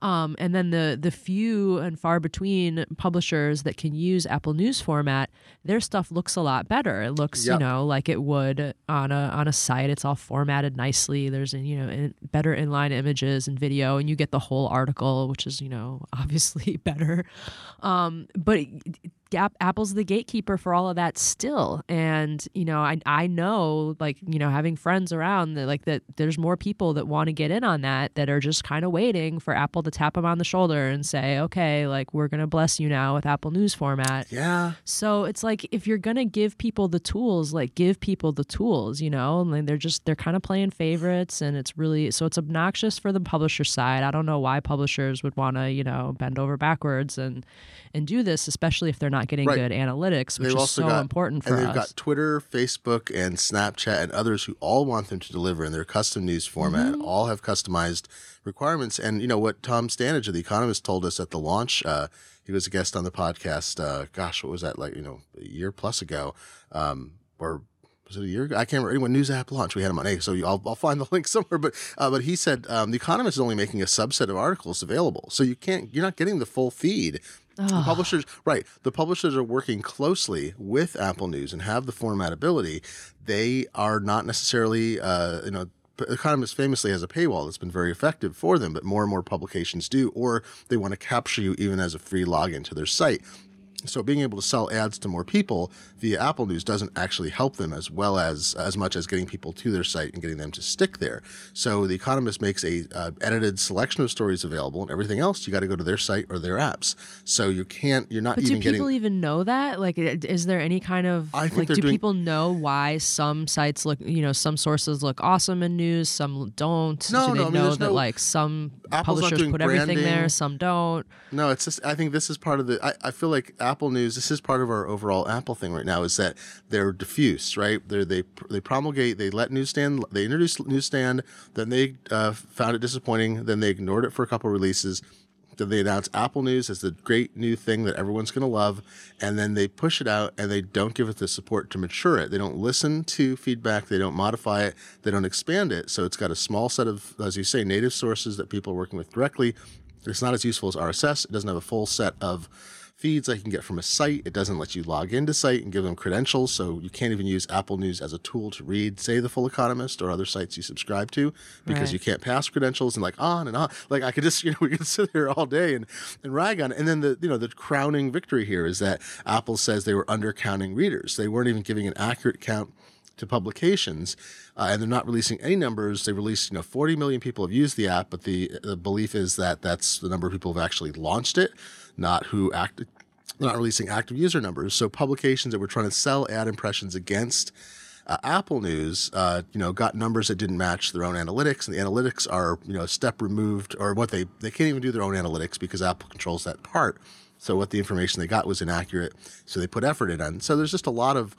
Um, and then the the few and far between publishers that can use Apple News format, their stuff looks a lot better. It looks, Yep. you know, like it would on a on a site. It's all formatted nicely. There's you know in, better inline images and video, and you get the whole article, which is you know obviously better. Um, but App, Apple's the gatekeeper for all of that still, and you know I I know like you know having friends around that like that there's more people that want to get in on that that are just kind of waiting for Apple to tap them on the shoulder and say okay like we're gonna bless you now with Apple News format. Yeah. So it's like if you're gonna give people the tools, like give people the tools, you know, and they're just they're kind of playing favorites, and it's really so it's obnoxious for the publisher side. I don't know why publishers would want to you know bend over backwards and and do this, especially if they're not getting Right. good analytics, which They've is also so got- important for and they've us. got Twitter, Facebook, and Snapchat, and others who all want them to deliver in their custom news format. Mm-hmm. All have customized requirements. And you know what Tom Standage of the Economist told us at the launch. Uh, he was a guest on the podcast. Uh, gosh, what was that like? You know, a year plus ago, um, or was it a year ago? I can't remember. Anyway, News app launch. We had him on A, so I'll, I'll find the link somewhere. But uh, but he said um, the Economist is only making a subset of articles available, so you can't. You're not getting the full feed. The publishers, right? The publishers are working closely with Apple News and have the format ability. They are not necessarily, uh, you know. Economist famously has a paywall that's been very effective for them, but more and more publications do, or they want to capture you even as a free login to their site. So being able to sell ads to more people via Apple News doesn't actually help them as well as as much as getting people to their site and getting them to stick there. So the Economist makes a uh, edited selection of stories available, and everything else you got to go to their site or their apps. So you can't. You're not even But do people getting. even know that? Like, is there any kind of I think like? Do doing- people know why some sites look? You know, some sources look awesome in news, some don't. No, do they no, I mean, know that no- like some Apple's publishers put everything there, some don't? No, it's just. I think this is part of the. I, I feel like Apple Apple news. This is part of our overall Apple thing right now. Is that they're diffuse, right? They're, they they promulgate. They let newsstand. They introduce newsstand. Then they uh, found it disappointing. Then they ignored it for a couple releases. Then they announce Apple News as the great new thing that everyone's going to love, and then they push it out and they don't give it the support to mature it. They don't listen to feedback. They don't modify it. They don't expand it. So it's got a small set of, as you say, native sources that people are working with directly. It's not as useful as RSS. It doesn't have a full set of feeds I can get from a site. It doesn't let you log into site and give them credentials, so you can't even use Apple News as a tool to read, say, The Full Economist or other sites you subscribe to because Right. you can't pass credentials and like on and on. Like I could just, you know, we could sit here all day and, and rag on it. And then the, you know, the crowning victory here is that Apple says they were undercounting readers. They weren't even giving an accurate count to publications, uh, and they're not releasing any numbers. They released, you know, 40 million people have used the app, but the, the belief is that that's the number of people who have actually launched it, not who. They're not releasing active user numbers. So publications that were trying to sell ad impressions against uh, Apple News, uh, you know, got numbers that didn't match their own analytics, and the analytics are, you know, a step removed, or what they they can't even do their own analytics because Apple controls that part. So what the information they got was inaccurate. So they put effort in on. So there's just a lot of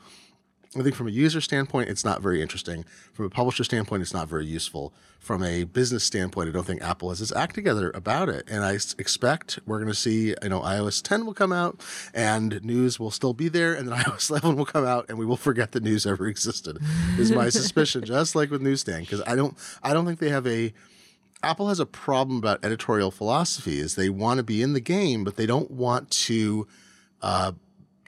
I think from a user standpoint, it's not very interesting. From a publisher standpoint, it's not very useful. From a business standpoint, I don't think Apple has its act together about it. And I expect we're going to see, you know, iOS 10 will come out and news will still be there. And then iOS 11 will come out and we will forget the news ever existed, is my suspicion, just like with Newsstand. Because I don't, I don't think they have a, Apple has a problem about editorial philosophy is they want to be in the game, but they don't want to, uh,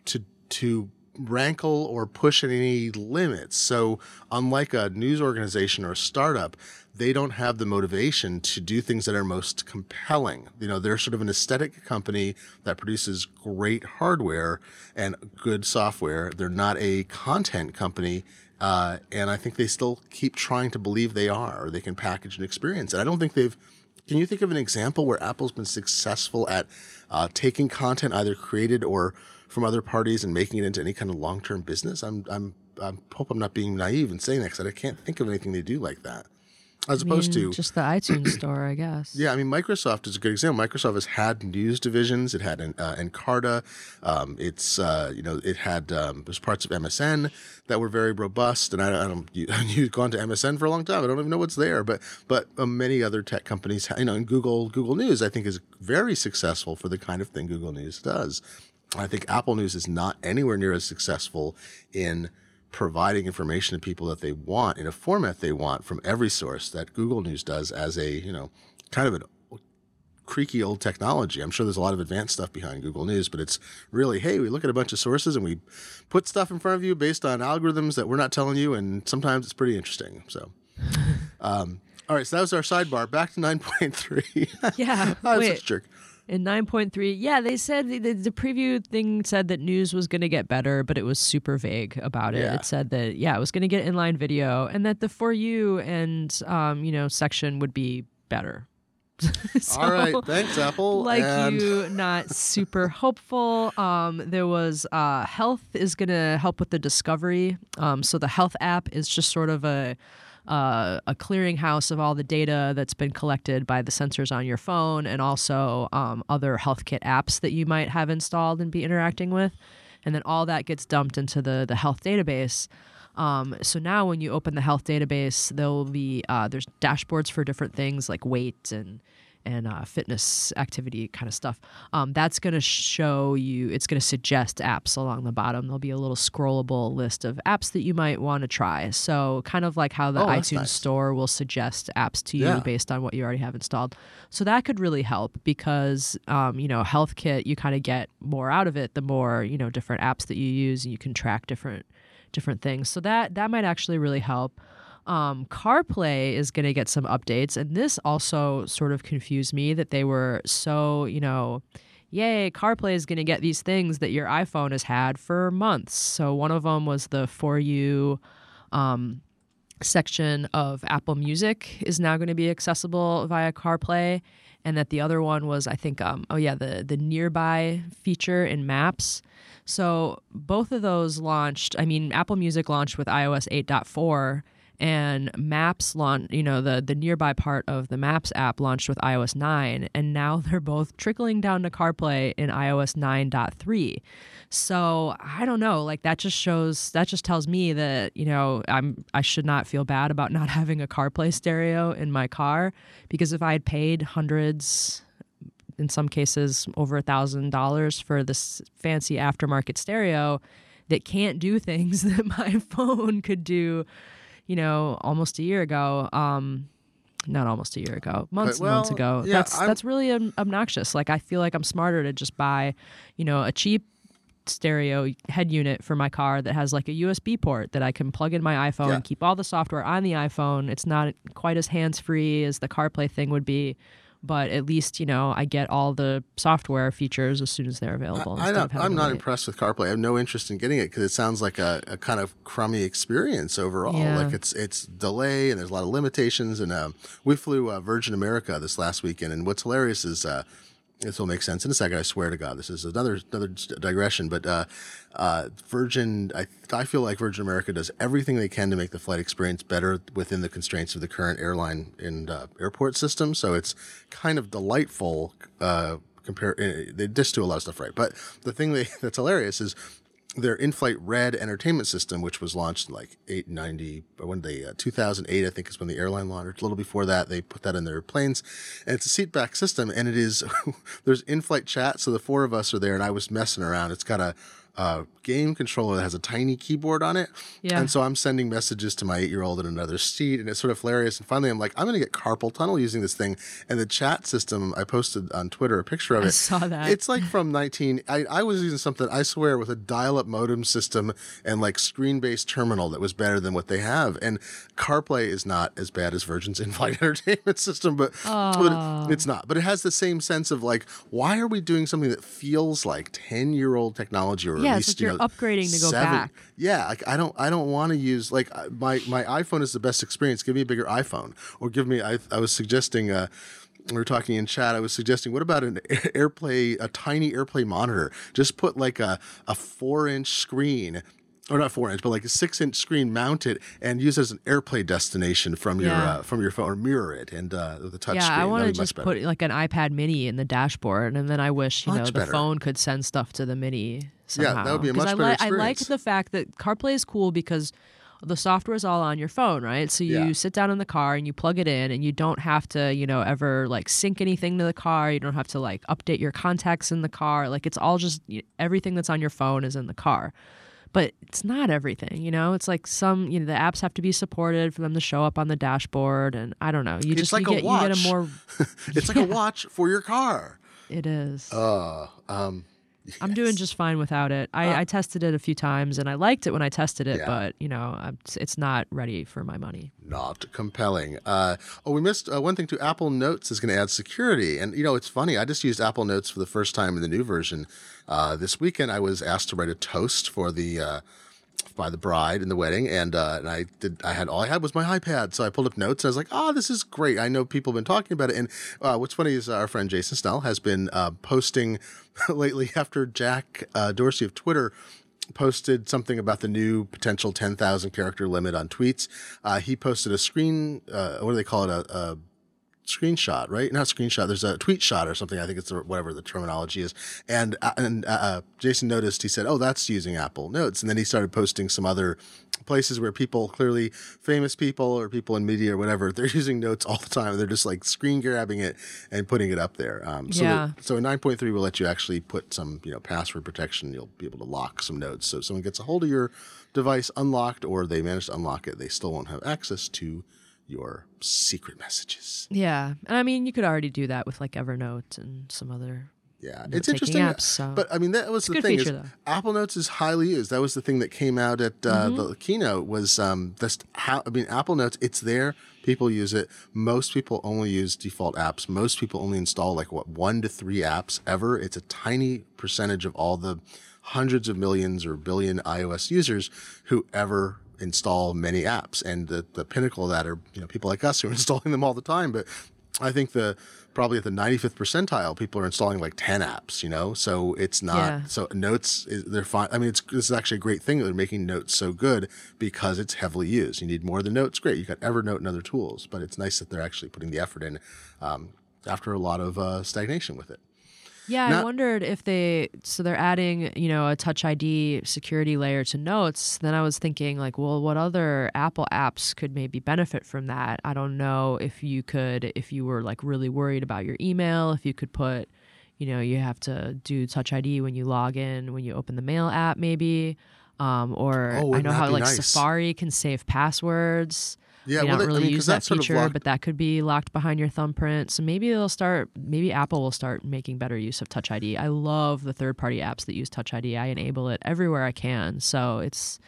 to, to rankle or push any limits. So, unlike a news organization or a startup, they don't have the motivation to do things that are most compelling. You know, they're sort of an aesthetic company that produces great hardware and good software. They're not a content company. Uh, and I think they still keep trying to believe they are, or they can package an experience. And I don't think they've Can you think of an example where Apple's been successful at uh, taking content either created or from other parties and making it into any kind of long term business? I'm, I'm, I hope I'm not being naive in saying that because I can't think of anything they do like that. As I opposed mean, to just the iTunes store, I guess. yeah, I mean, Microsoft is a good example. Microsoft has had news divisions. It had an, uh, Encarta. Um, it's uh, you know it had um, there's parts of MSN that were very robust. And I, I don't you, you've gone to MSN for a long time. I don't even know what's there. But but uh, many other tech companies, you know, and Google Google News I think is very successful for the kind of thing Google News does. I think Apple News is not anywhere near as successful in providing information to people that they want in a format they want from every source that Google News does as a, you know, kind of an creaky old technology. I'm sure there's a lot of advanced stuff behind Google News, but it's really, hey, we look at a bunch of sources and we put stuff in front of you based on algorithms that we're not telling you, and sometimes it's pretty interesting. So, um, all right, so that was our sidebar. Back to 9.3. Yeah. I was wait. such a jerk. In 9.3, yeah, they said the, the, preview thing said that news was going to get better, but it was super vague about it. Yeah. It said that, yeah, it was going to get inline video and that the For You and, um, you know, section would be better. So, all right, thanks, Apple. Like and you, not super hopeful. Um, there was uh, health is going to help with the discovery. Um, so the health app is just sort of a uh, a clearinghouse of all the data that's been collected by the sensors on your phone and also um, other HealthKit apps that you might have installed and be interacting with. And then all that gets dumped into the, the health database. Um, so now when you open the health database, there'll be uh, there's dashboards for different things like weight and and uh, fitness activity kind of stuff. Um, that's going to show you. It's going to suggest apps along the bottom. There'll be a little scrollable list of apps that you might want to try. So kind of like how the Oh, iTunes nice. store will suggest apps to you Yeah. based on what you already have installed. So that could really help because um, you know HealthKit you kind of get more out of it the more you know different apps that you use and you can track different different things. So that that might actually really help. Um, CarPlay is going to get some updates, and this also sort of confused me that they were so you know, yay, CarPlay is going to get these things that your iPhone has had for months. So one of them was the For You. Um, section of Apple Music is now going to be accessible via CarPlay, and that the other one was, I think, um, oh yeah, the the nearby feature in Maps. So both of those launched. I mean, Apple Music launched with iOS 8.4, and Maps launched. You know, the the nearby part of the Maps app launched with iOS 9, and now they're both trickling down to CarPlay in iOS 9.3. So I don't know. Like that just shows. That just tells me that you know I'm. I should not feel bad about not having a CarPlay stereo in my car because if I had paid hundreds in some cases over a thousand dollars for this fancy aftermarket stereo that can't do things that my phone could do, you know, almost a year ago. Um, not almost a year ago, months and months ago. yeah, that's I'm- that's really obnoxious. Like I feel like I'm smarter to just buy, you know, a cheap stereo head unit for my car that has like a USB port that I can plug in my iPhone Yeah. and keep all the software on the iPhone. It's not quite as hands free as the CarPlay thing would be, but at least you know I get all the software features as soon as they're available. I instead don't, of having I'm not impressed with CarPlay. I have no interest in getting it because it sounds like a, a kind of crummy experience overall. Yeah. Like it's it's delay and there's a lot of limitations. And um, we flew uh, Virgin America this last weekend, and what's hilarious is uh, this will make sense in a second. I swear to God, this is another another digression. But uh, uh, Virgin, I I feel like Virgin America does everything they can to make the flight experience better within the constraints of the current airline and uh, airport system. So it's kind of delightful. Uh, compare eh, they just do a lot of stuff right. But the thing they, that's hilarious is their in-flight red entertainment system, which was launched in like 890, or when they, uh, 2008, I think is when the airline launched. A little before that, they put that in their planes. And it's a seat back system. And it is, there's in-flight chat. So the four of us are there and I was messing around. It's got a, uh, game controller that has a tiny keyboard on it. Yeah. And so I'm sending messages to my eight year old in another seat, and it's sort of hilarious. And finally, I'm like, I'm going to get carpal tunnel using this thing. And the chat system, I posted on Twitter a picture of it. I saw that. It's like from 19. I, I was using something, I swear, with a dial up modem system and like screen based terminal that was better than what they have. And CarPlay is not as bad as Virgin's in flight entertainment system, but, but it- it's not. But it has the same sense of like, why are we doing something that feels like 10 year old technology or Yeah, at least like you're you know, upgrading to go seven- back. Yeah, like I don't I don't want to use like my my iPhone is the best experience. Give me a bigger iPhone or give me I I was suggesting uh we were talking in chat. I was suggesting, what about an AirPlay, a tiny AirPlay monitor? Just put like a, a four inch screen or not four inch, but like a six inch screen, mount it, and use it as an AirPlay destination from your uh, from your phone, or mirror it and uh, the touch yeah, screen. I want to much just put like an iPad Mini in the dashboard, and then I wish you know the better. phone could send stuff to the Mini. Yeah, that would be a much I, better li- I like the fact that CarPlay is cool because the software is all on your phone, right? So you Yeah. sit down in the car and you plug it in, and you don't have to, you know, ever like sync anything to the car. You don't have to like update your contacts in the car. Like it's all just everything that's on your phone is in the car. But it's not everything, you know. It's like some, you know, the apps have to be supported for them to show up on the dashboard, and I don't know. You It's just like you a get you get a more. it's like a watch for your car. It is. Uh, um, I'm doing just fine without it. I, I tested it a few times and I liked it when I tested it, Yeah. but you know, it's not ready for my money. not compelling. Uh, oh, we missed uh, one thing too. Apple Notes is going to add security, and you know it's funny. I just used Apple Notes for the first time in the new version uh, this weekend. I was asked to write a toast for the. By the bride in the wedding, and uh, and I did. I had all I had was my iPad, so I pulled up notes. And I was like, "Oh, this is great! I know people have been talking about it." And uh, what's funny is our friend Jason Snell has been uh, posting lately after Jack uh, Dorsey of Twitter posted something about the new potential 10,000 character limit on tweets. Uh, he posted a screen, uh, what do they call it? A, a screenshot, right? Not screenshot. There's a tweet shot or something. I think it's whatever the terminology is. And uh, and uh, uh, Jason noticed. He said, "Oh, that's using Apple Notes." And then he started posting some other places where people, clearly famous people or people in media or whatever, they're using Notes all the time. They're just like screen grabbing it and putting it up there. Um, so Yeah. so in 9.3 will let you actually put some you know password protection. You'll be able to lock some notes. So if someone gets a hold of your device unlocked or they manage to unlock it, they still won't have access to your secret messages. Yeah. And I mean, you could already do that with like Evernote and some other. Yeah, it's interesting. apps, so- But I mean, that was a the thing feature, is. Apple Notes is highly used. That was the thing that came out at uh, Mm-hmm. the keynote. Was um, this how? I mean, Apple Notes. It's there. People use it. Most people only use default apps. Most people only install like what one to three apps ever. It's a tiny percentage of all the hundreds of millions or billion iOS users who ever install many apps. And the the pinnacle of that are you know people like us who are installing them all the time. But I think the probably at the 95th percentile, people are installing like 10 apps, you know? So it's not, Yeah. so notes, they're fine. I mean, it's, this is actually a great thing that they're making notes so good because it's heavily used. You need more than notes. Great. You got Evernote and other tools, but it's nice that they're actually putting the effort in um, after a lot of uh, stagnation with it. Yeah, I wondered if they so they're adding, you know, a Touch ID security layer to Notes. Then I was thinking like, well, what other Apple apps could maybe benefit from that? I don't know if you could if you were like really worried about your email, if you could put, you know, you have to do Touch ID when you log in, when you open the Mail app maybe. Um, or Oh, I know how like nice? Safari can save passwords. Yeah, may well, not they- I really use that that's sort of feature, locked- but that could be locked behind your thumbprint. So maybe they'll start. Maybe Apple will start making better use of Touch ID. I love the third-party apps that use Touch ID. I enable it everywhere I can. So it's.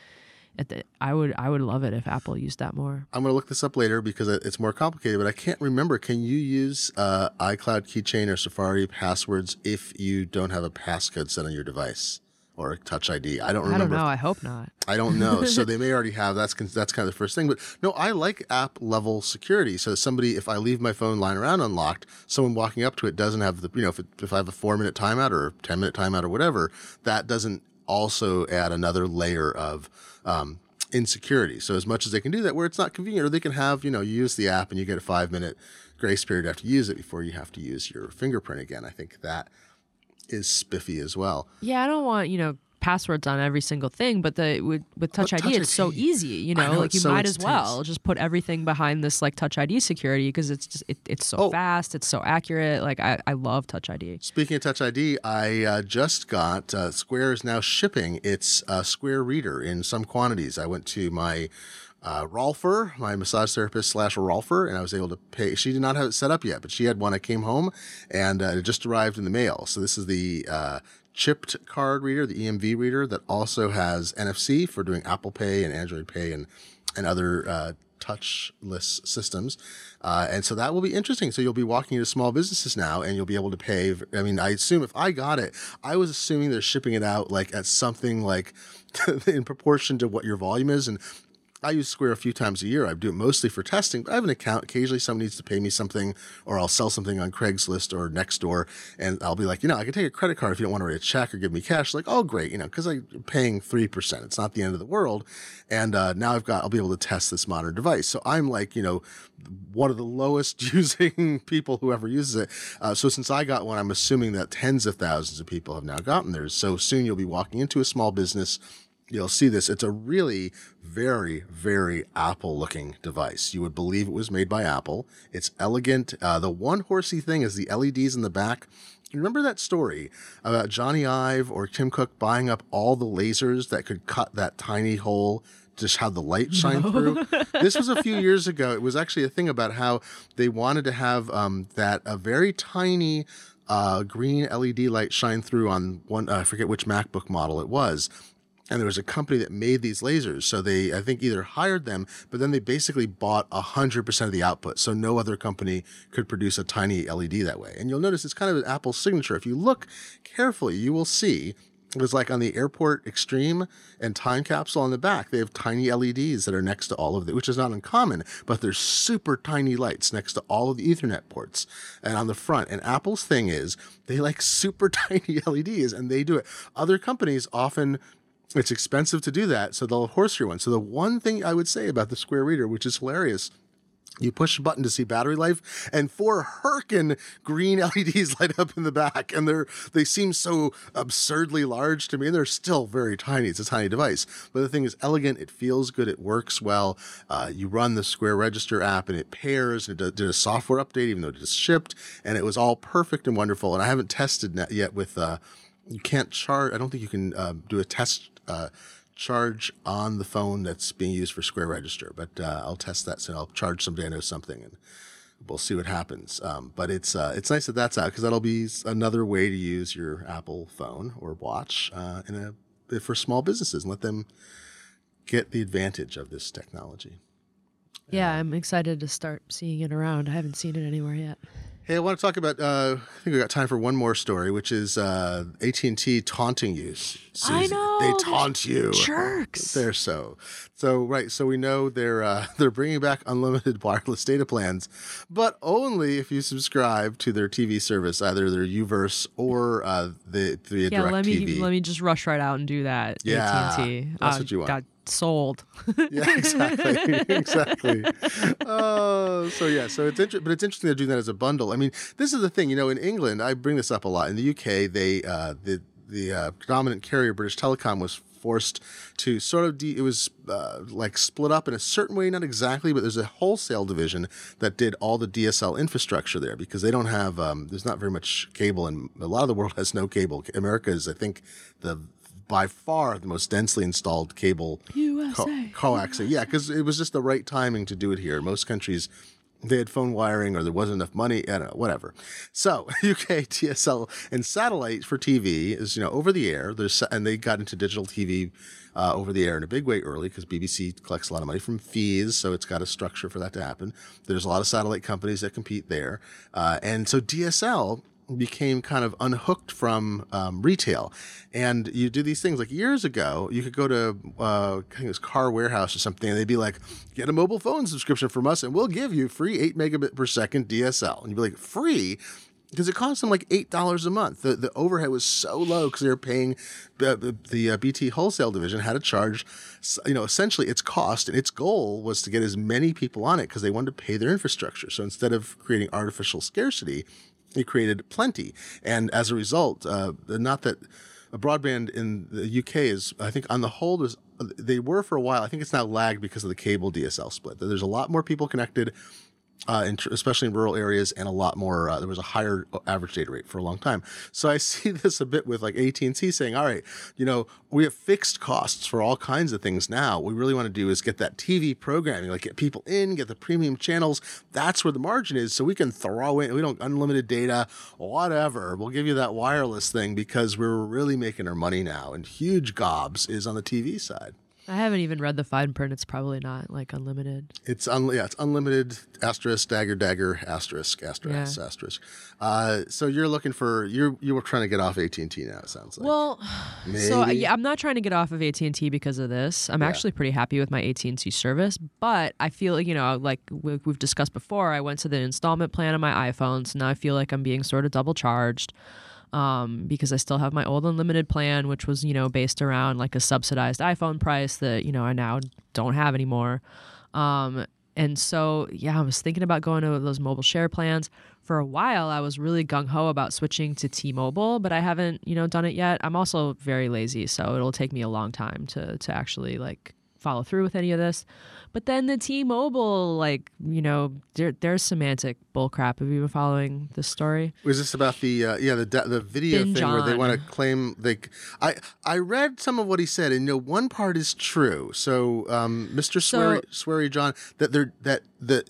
At the, I would I would love it if Apple used that more. I'm going to look this up later because it's more complicated, but I can't remember. Can you use uh, iCloud Keychain or Safari passwords if you don't have a passcode set on your device or a Touch ID? I don't remember. I don't know. I hope not. I don't know. so they may already have that's that's kind of the first thing. But no, I like app level security. So somebody, if I leave my phone lying around unlocked, someone walking up to it doesn't have the you know if, it, if I have a four minute timeout or a ten minute timeout or whatever, that doesn't also add another layer of um, insecurity. So as much as they can do that, where it's not convenient, or they can have you know you use the app and you get a five minute grace period after you use it before you have to use your fingerprint again. I think that is spiffy as well. Yeah, I don't want you know passwords on every single thing, but the with with Touch But ID, Touch it's so easy. You know, know, like you so might as well just put everything behind this like Touch ID security because it's just it, it's so Oh. fast, it's so accurate. Like I, I love Touch ID. Speaking of Touch ID, I uh, just got uh, Square is now shipping its uh, Square Reader in some quantities. I went to my uh, Rolfer, my massage therapist slash Rolfer, and I was able to pay. She did not have it set up yet, but she had one. I came home and uh, it just arrived in the mail. So this is the uh, chipped card reader, the EMV reader that also has NFC for doing Apple Pay and Android Pay and and other uh, touchless systems. Uh, and so that will be interesting. So you'll be walking into small businesses now and you'll be able to pay. I mean, I assume if I got it, I was assuming they're shipping it out like at something like in proportion to what your volume is. And I use Square a few times a year. I do it mostly for testing, but I have an account. Occasionally, someone needs to pay me something, or I'll sell something on Craigslist or Nextdoor, and I'll be like, you know, I can take a credit card if you don't want to write a check or give me cash. Like, oh, great, you know, because I'm paying three percent. It's not the end of the world. And uh, now I've got, I'll be able to test this modern device. So I'm like, you know, one of the lowest using people who ever uses it. Uh, so since I got one, I'm assuming that tens of thousands of people have now gotten theirs. So soon you'll be walking into a small business you'll see this. It's a really very, very Apple looking device. You would believe it was made by Apple. It's elegant. Uh, the one horsey thing is the LEDs in the back. Remember that story about Jony Ive or Tim Cook buying up all the lasers that could cut that tiny hole just how the light shine no. through. this was a few years ago. It was actually a thing about how they wanted to have um, that a very tiny uh, green LED light shine through on one. Uh, I forget which MacBook model it was, and there was a company that made these lasers. So they, I think, either hired them, but then they basically bought 100% of the output. So no other company could produce a tiny LED that way. And you'll notice it's kind of an Apple signature. If you look carefully, you will see it was like on the Airport Extreme and Time Capsule on the back. They have tiny LEDs that are next to all of it, which is not uncommon, but they're super tiny lights next to all of the Ethernet ports and on the front. And Apple's thing is they like super tiny LEDs and they do it. Other companies often it's expensive to do that, so they'll horseshoe one. So the one thing I would say about the Square Reader, which is hilarious, you push a button to see battery life, and four Herkin green LEDs light up in the back, and they're they seem so absurdly large to me. And they're still very tiny. It's a tiny device, but the thing is elegant. It feels good. It works well. Uh, you run the Square Register app, and it pairs. It did a software update, even though it just shipped, and it was all perfect and wonderful. And I haven't tested that yet with. Uh, you can't charge. I don't think you can uh, do a test uh, charge on the phone that's being used for Square Register. But uh, I'll test that soon. I'll charge someday I know something, and we'll see what happens. Um, but it's uh, it's nice that that's out because that'll be another way to use your Apple phone or watch uh, in a for small businesses and let them get the advantage of this technology. Yeah, I'm excited to start seeing it around. I haven't seen it anywhere yet. Hey, I want to talk about. Uh, I think we got time for one more story, which is uh, AT and T taunting you. Susie. I know they taunt you. Jerks. They're so so right. So we know they're uh, they're bringing back unlimited wireless data plans, but only if you subscribe to their TV service, either their UVerse or uh, the the yeah, Direct let me TV. let me just rush right out and do that. Yeah, AT&T. That's uh, what you want. Got sold. yeah, exactly, exactly. Uh, so yeah, so it's interesting, but it's interesting to do that as a bundle. I mean, this is the thing, you know, in England, I bring this up a lot. In the UK, they uh, the the uh, dominant carrier, British Telecom, was forced to sort of de- it was uh, like split up in a certain way not exactly but there's a wholesale division that did all the dsl infrastructure there because they don't have um, there's not very much cable and a lot of the world has no cable america is i think the by far the most densely installed cable USA. Co- coax. Yeah, because it was just the right timing to do it here. Most countries they had phone wiring or there wasn't enough money. I don't know, whatever. So UK DSL and satellite for TV is you know over the air. There's and they got into digital TV uh, over the air in a big way early because BBC collects a lot of money from fees, so it's got a structure for that to happen. There's a lot of satellite companies that compete there, uh, and so DSL became kind of unhooked from um, retail. And you do these things like years ago, you could go to, uh, I think it was Car Warehouse or something, and they'd be like, get a mobile phone subscription from us and we'll give you free 8 megabit per second DSL. And you'd be like, free? Because it cost them like eight dollars a month. The the overhead was so low because they were paying the, the uh, BT wholesale division had to charge, you know, essentially its cost and its goal was to get as many people on it because they wanted to pay their infrastructure. So instead of creating artificial scarcity, it created plenty. And as a result, uh, not that broadband in the UK is, I think, on the whole, there's, they were for a while. I think it's now lagged because of the cable DSL split. There's a lot more people connected uh, in, especially in rural areas, and a lot more. Uh, there was a higher average data rate for a long time. So I see this a bit with like AT and T saying, "All right, you know, we have fixed costs for all kinds of things now. What we really want to do is get that TV programming, like get people in, get the premium channels. That's where the margin is. So we can throw in, we don't unlimited data, whatever. We'll give you that wireless thing because we're really making our money now. And huge gobs is on the TV side." I haven't even read the fine print. It's probably not like unlimited. It's un- yeah, it's unlimited asterisk dagger dagger asterisk asterisk Yeah. asterisk. Uh, so you're looking for you're you were trying to get off AT and T now. It sounds like. Well, so yeah, I'm not trying to get off of AT and T because of this. I'm actually pretty happy with my AT and T service, but I feel you know like we've discussed before. I went to the installment plan on my iPhone, so now I feel like I'm being sort of double charged um, because I still have my old unlimited plan, which was you know based around like a subsidized iPhone price that you know I now don't have anymore. Um, and so yeah, I was thinking about going to those mobile share plans. For a while, I was really gung ho about switching to T-Mobile, but I haven't you know done it yet. I'm also very lazy, so it'll take me a long time to to actually like follow through with any of this. But then the T-Mobile, like you know, there, there's semantic bullcrap. Have you been following this story? Was this about the uh, yeah the the video thing where they want to claim they? I I read some of what he said, and you know one part is true. So, um, Mr. So- Sweary, Sweary John, that they're that the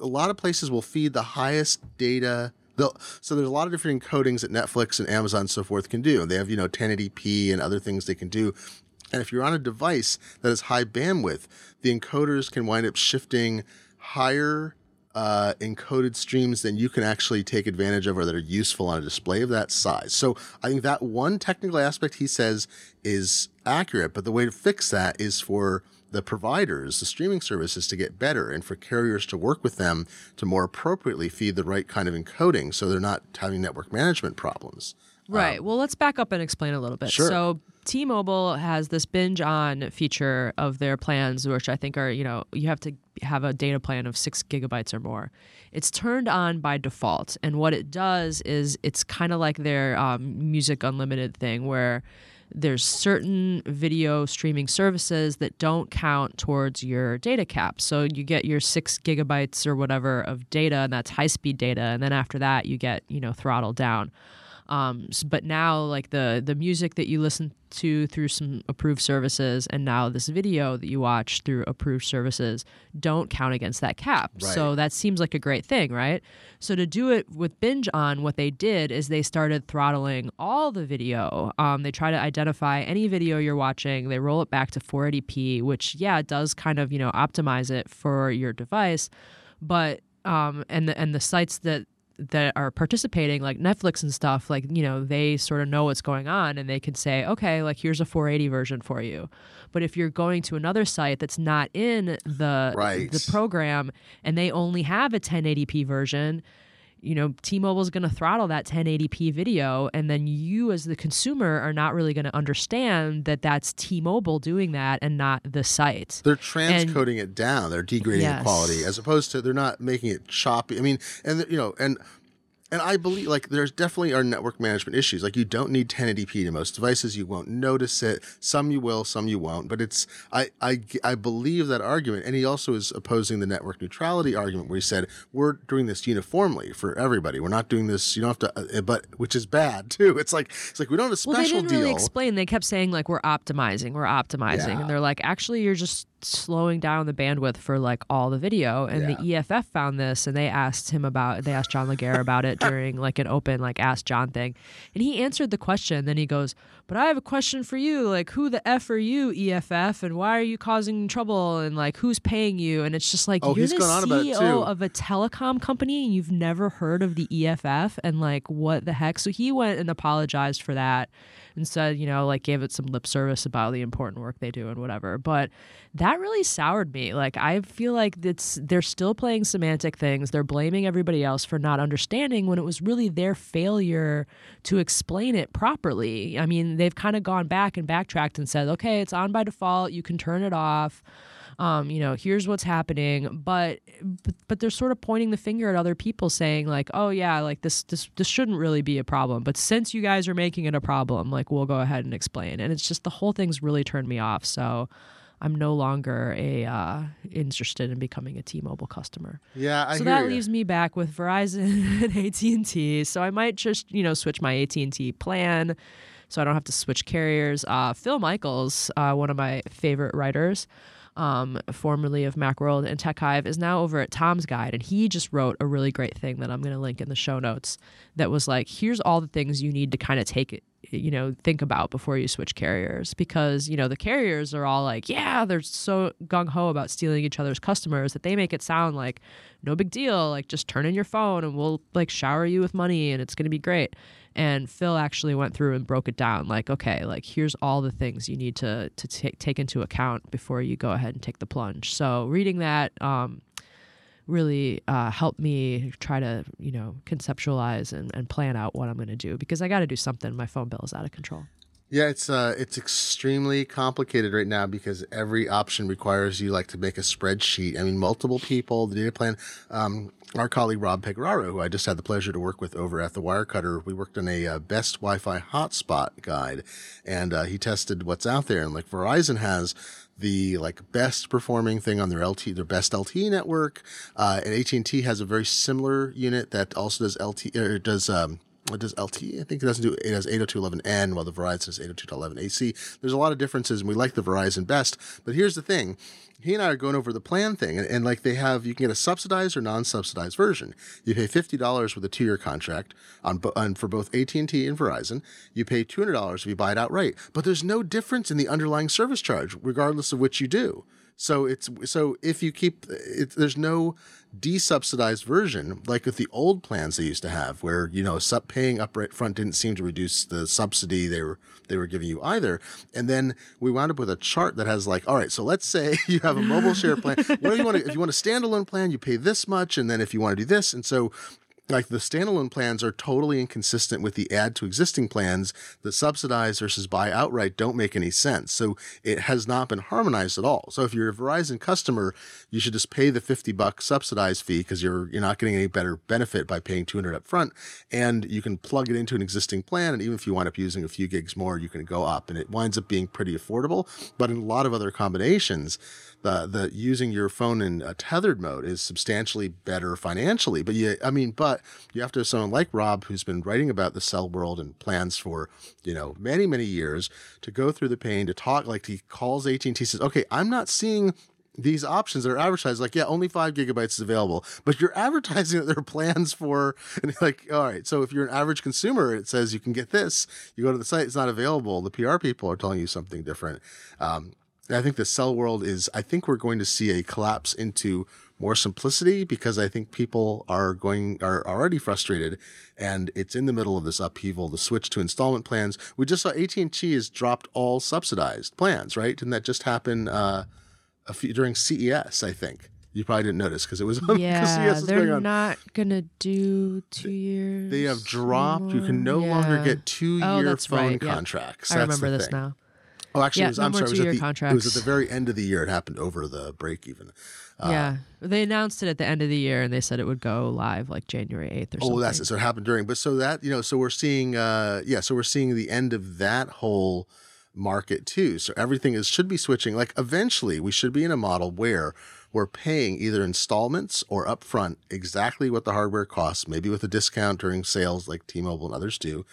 a lot of places will feed the highest data. They'll, so there's a lot of different encodings that Netflix and Amazon and so forth can do. They have you know 1080p and other things they can do. And if you're on a device that is high bandwidth, the encoders can wind up shifting higher uh, encoded streams than you can actually take advantage of or that are useful on a display of that size. So I think that one technical aspect he says is accurate, but the way to fix that is for the providers, the streaming services to get better and for carriers to work with them to more appropriately feed the right kind of encoding so they're not having network management problems. Right. well, let's back up and explain a little bit. Sure. So, T-Mobile has this binge on feature of their plans, which I think are, you know, you have to have a data plan of six gigabytes or more. It's turned on by default. And what it does is it's kind of like their um, music unlimited thing where there's certain video streaming services that don't count towards your data cap. So you get your six gigabytes or whatever of data, and that's high speed data. And then after that, you get, you know, throttled down. Um, but now, like the the music that you listen to through some approved services, and now this video that you watch through approved services, don't count against that cap. So that seems like a great thing, right? So to do it with binge on, what they did is they started throttling all the video. Um, they try to identify any video you're watching. They roll it back to 480p, which yeah, it does kind of you know optimize it for your device, but um, and the and the sites that that are participating like Netflix and stuff like you know they sort of know what's going on and they can say okay like here's a 480 version for you but if you're going to another site that's not in the Right. the program and they only have a 1080p version you know T-Mobile's going to throttle that 1080p video and then you as the consumer are not really going to understand that that's T-Mobile doing that and not the site They're transcoding it down. They're degrading Yes. the quality as opposed to they're not making it choppy. I mean, and you know, and and I believe like there's definitely are network management issues. Like you don't need 1080p to most devices. You won't notice it. Some you will, some you won't. But it's I I I believe that argument. And he also is opposing the network neutrality argument where he said we're doing this uniformly for everybody. We're not doing this. You don't have to. Uh, but which is bad too. It's like it's like we don't have a Well, they special didn't deal. really explain. They kept saying like we're optimizing, we're optimizing, Yeah. and they're like actually you're just slowing down the bandwidth for like all the video. And the EFF found this, and they asked him about. They asked John Legere about it during like an open like ask John thing, and he answered the question. Then he goes, "But I have a question for you. Like who the f are you, EFF, and why are you causing trouble? And like who's paying you? And it's just like Oh, you're he's the gone on about it, CEO of a telecom company, and you've never heard of the EFF, and like what the heck? So he went and apologized for that and said, you know, like gave it some lip service about the important work they do and whatever. But that really soured me. Like I feel like it's they're still playing semantic things. They're blaming everybody else for not understanding when it was really their failure to explain it properly. I mean, they've kind of gone back and backtracked and said, okay, it's on by default. You can turn it off. Um, you know, here's what's happening, but, but but they're sort of pointing the finger at other people, saying like, oh yeah, like this this this shouldn't really be a problem, but since you guys are making it a problem, like we'll go ahead and explain. And it's just the whole thing's really turned me off. So I'm no longer a uh, interested in becoming a T-Mobile customer. yeah, I so that ya. leaves me back with Verizon and AT and T. So I might just you know switch my AT and T plan, so I don't have to switch carriers. Uh, Phil Michaels, uh, one of my favorite writers, um, formerly of Macworld and TechHive, is now over at Tom's Guide, and he just wrote a really great thing that I'm going to link in the show notes. That was like, here's all the things you need to kind of take you know think about before you switch carriers because you know the carriers are all like yeah they're so gung-ho about stealing each other's customers that they make it sound like no big deal like just turn in your phone and we'll like shower you with money and it's going to be great. And Phil actually went through and broke it down like okay like here's all the things you need to to take take into account before you go ahead and take the plunge. So reading that um really uh, helped me try to you know conceptualize and, and plan out what i'm going to do because i got to do something my phone bill is out of control Yeah, it's uh, it's extremely complicated right now because every option requires you like to make a spreadsheet. I mean, multiple people, the data plan. Um, our colleague Rob Pegoraro, who I just had the pleasure to work with over at the Wirecutter, we worked on a uh, best Wi-Fi hotspot guide, and uh, he tested what's out there. And like Verizon has the like best performing thing on their LT, their best LTE network, uh, and AT and T has a very similar unit that also does LT or does. Um, it does LTE. I think it doesn't do it has 802.11n while the Verizon has 802.11ac. There's a lot of differences and we like the Verizon best. But here's the thing. He and I are going over the plan thing and, and like they have you can get a subsidized or non-subsidized version. You pay $50 with a 2-year contract on, on for both AT&T and Verizon. You pay $200 if you buy it outright. But there's no difference in the underlying service charge regardless of which you do. So it's so if you keep it, there's no desubsidized version like with the old plans they used to have, where you know sub paying up right front didn't seem to reduce the subsidy they were they were giving you either. And then we wound up with a chart that has like, all right, so let's say you have a mobile share plan. What do you want to? If you want a standalone plan, you pay this much, and then if you want to do this, and so like the standalone plans are totally inconsistent with the add to existing plans. The subsidized versus buy outright don't make any sense. So it has not been harmonized at all. So if you're a Verizon customer, you should just pay the 50 bucks subsidized fee because you're, you're not getting any better benefit by paying 200 up front. And you can plug it into an existing plan. And even if you wind up using a few gigs more, you can go up and it winds up being pretty affordable. But in a lot of other combinations, the, the using your phone in a tethered mode is substantially better financially. But yeah, I mean, but you have to have someone like Rob who's been writing about the cell world and plans for, you know, many, many years to go through the pain to talk like he calls AT&T says, okay, I'm not seeing these options that are advertised. Like yeah only five gigabytes is available but you're advertising that there are plans for and like all right so if you're an average consumer it says you can get this. You go to the site it's not available. The pr people are telling you something different. Um, I think the cell world is, I think we're going to see a collapse into more simplicity because I think people are going, are already frustrated and it's in the middle of this upheaval, the switch to installment plans. We just saw AT&T has dropped all subsidized plans, right? Didn't that just happen, uh, a few during CES, I think. You probably didn't notice because it was yeah CES was they're on. not gonna do two years They have dropped. You can no anymore. longer get two year that's phone right, yeah. contracts. i remember this now Oh, actually, Yeah, it was, no I'm sorry. It was, at the, it was at the very end of the year. It happened over the break even. Uh, yeah they announced it at the end of the year and they said it would go live like january 8th or something. Oh, something that's it. So it happened during, but so that you know, so we're seeing, uh, yeah, so we're seeing the end of that whole market too. So everything is should be switching. Like eventually, we should be in a model where we're paying either installments or upfront exactly what the hardware costs, maybe with a discount during sales like T-Mobile and others do.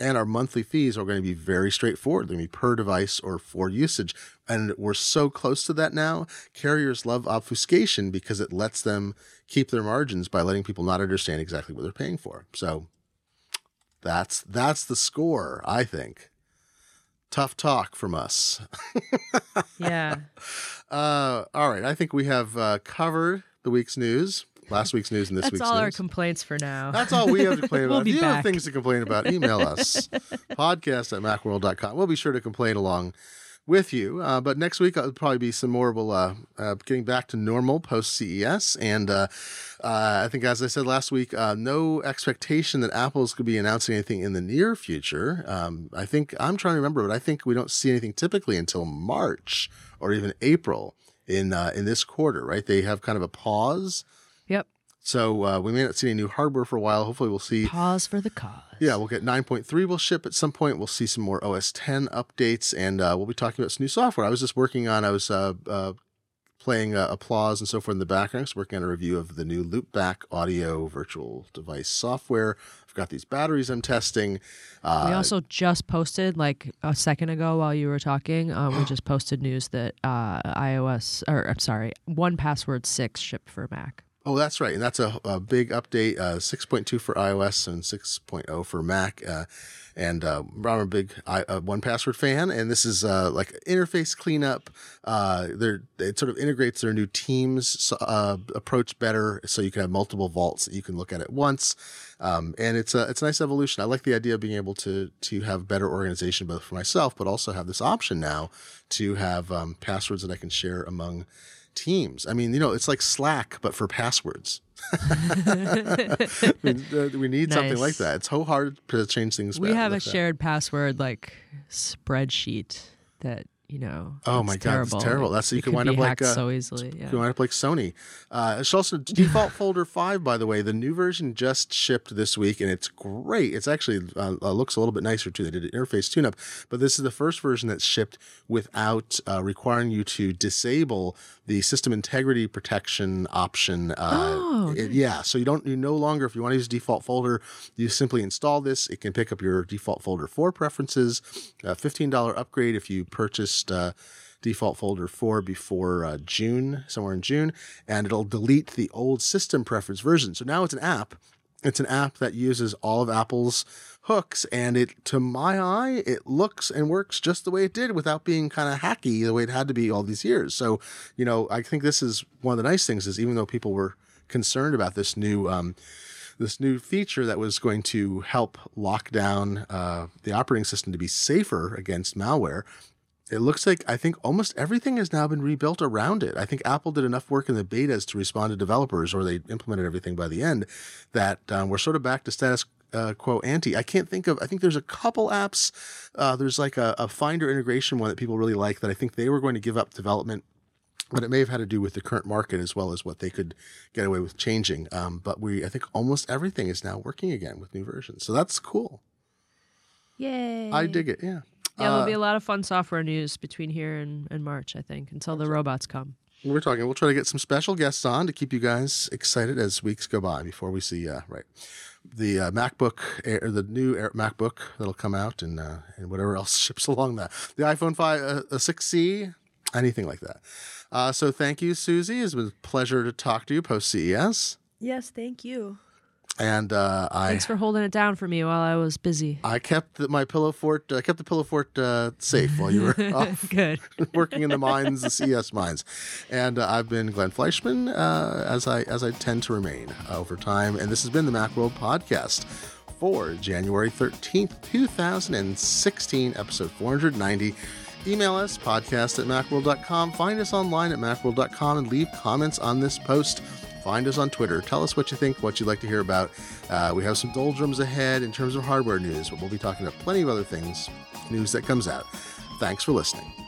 And our monthly fees are going to be very straightforward. They're going to be per device or for usage. And we're so close to that now. Carriers love obfuscation because it lets them keep their margins by letting people not understand exactly what they're paying for. So that's that's the score, I think. Tough talk from us. yeah Uh, all right, I think we have uh, covered the week's news, last week's news, and this that's week's all our complaints for now That's all we have to complain We'll about. if you have things to complain about, email us. podcast at macworld.com. We'll be sure to complain along with you. Uh, but next week, it'll probably be some more. We'll uh, uh, getting back to normal post CES. And uh, uh, I think, as I said last week, uh, no expectation that Apple's going to be announcing anything in the near future. Um, I think, I'm trying to remember, but I think we don't see anything typically until March or even April in uh, in this quarter, right? They have kind of a pause. So uh, we may not see any new hardware for a while. Hopefully, we'll see. pause for the cause Yeah, we'll get 9.3 will ship at some point. We'll see some more OS X updates, and uh, we'll be talking about some new software. I was just working on, I was uh, uh, playing uh, Applause and so forth in the background. I was working on a review of the new Loopback audio virtual device software. I've got these batteries I'm testing. Uh, we also just posted like a second ago while you were talking. Um, we just posted news that uh, iOS or I'm sorry, 1Password six shipped for Mac. Oh, that's right. And that's a, a big update uh, 6.2 for iOS and 6.0 for Mac. Uh, and uh, I'm a big uh, 1Password fan, and this is uh, like interface cleanup. Uh, it sort of integrates their new Teams uh, approach better, so you can have multiple vaults that you can look at at once. Um, and it's a it's a nice evolution. I like the idea of being able to to have better organization both for myself, but also have this option now to have um, passwords that I can share among teams. I mean, you know, it's like Slack, but for passwords. we, uh, we, need nice. something like that. It's so hard to change things. We have a shared password like spreadsheet that you know. Oh my god, it's terrible. That's you can wind up like uh, so easily. Yeah. You can wind up like Sony. Uh, it's also default folder five, by the way. The new version just shipped this week, and it's great. It's actually uh, uh looks a little bit nicer too. They did an interface tune-up, but this is the first version that's shipped without uh, requiring you to disable the system integrity protection option. Uh, oh, it, yeah. So you don't you no longer if you want to use default folder, you simply install this. It can pick up your default folder for preferences. A fifteen dollar upgrade if you Uh, default folder for before uh, June, somewhere in June, and it'll delete the old system preference version. So now it's an app. It's an app that uses all of Apple's hooks and it to my eye it looks and works just the way it did without being kind of hacky the way it had to be all these years so you know i think this is one of the nice things is even though people were concerned about this new um, this new feature that was going to help lock down uh, the operating system to be safer against malware it looks like I think almost everything has now been rebuilt around it. I think Apple did enough work in the betas to respond to developers, or they implemented everything by the end, that um, we're sort of back to status uh, quo ante. I can't think of. I think there's a couple apps. Uh, there's like a, a, Finder integration one that people really like that I think they were going to give up development, but it may have had to do with the current market as well as what they could get away with changing. Um, but we, I think, almost everything is now working again with new versions, so that's cool. Yay! I dig it. Yeah. Yeah, there'll be a lot of fun software news between here and, and March, I think, until the robots come. We're talking. We'll try to get some special guests on to keep you guys excited as weeks go by before we see. Uh, right, the uh, MacBook Air, the new Air, MacBook that'll come out, and uh, and whatever else ships along that. The iPhone five, uh, a six C, anything like that. Uh, so thank you, Susie. It's been a pleasure to talk to you post CES. Yes, thank you. And uh, I thanks for holding it down for me while I was busy. I kept the, my pillow fort. I uh, kept the pillow fort uh, safe while you were off good working in the mines, the CES mines. And uh, I've been Glenn Fleishman, uh, as I as I tend to remain over time. And this has been the Macworld podcast for January thirteenth, two thousand and sixteen, episode four hundred ninety. Email us podcast at macworld.com. Find us online at macworld.com and leave comments on this post. Find us on Twitter. Tell us what you think, what you'd like to hear about. Uh, we have some doldrums ahead in terms of hardware news, but we'll be talking about plenty of other things, news that comes out. Thanks for listening.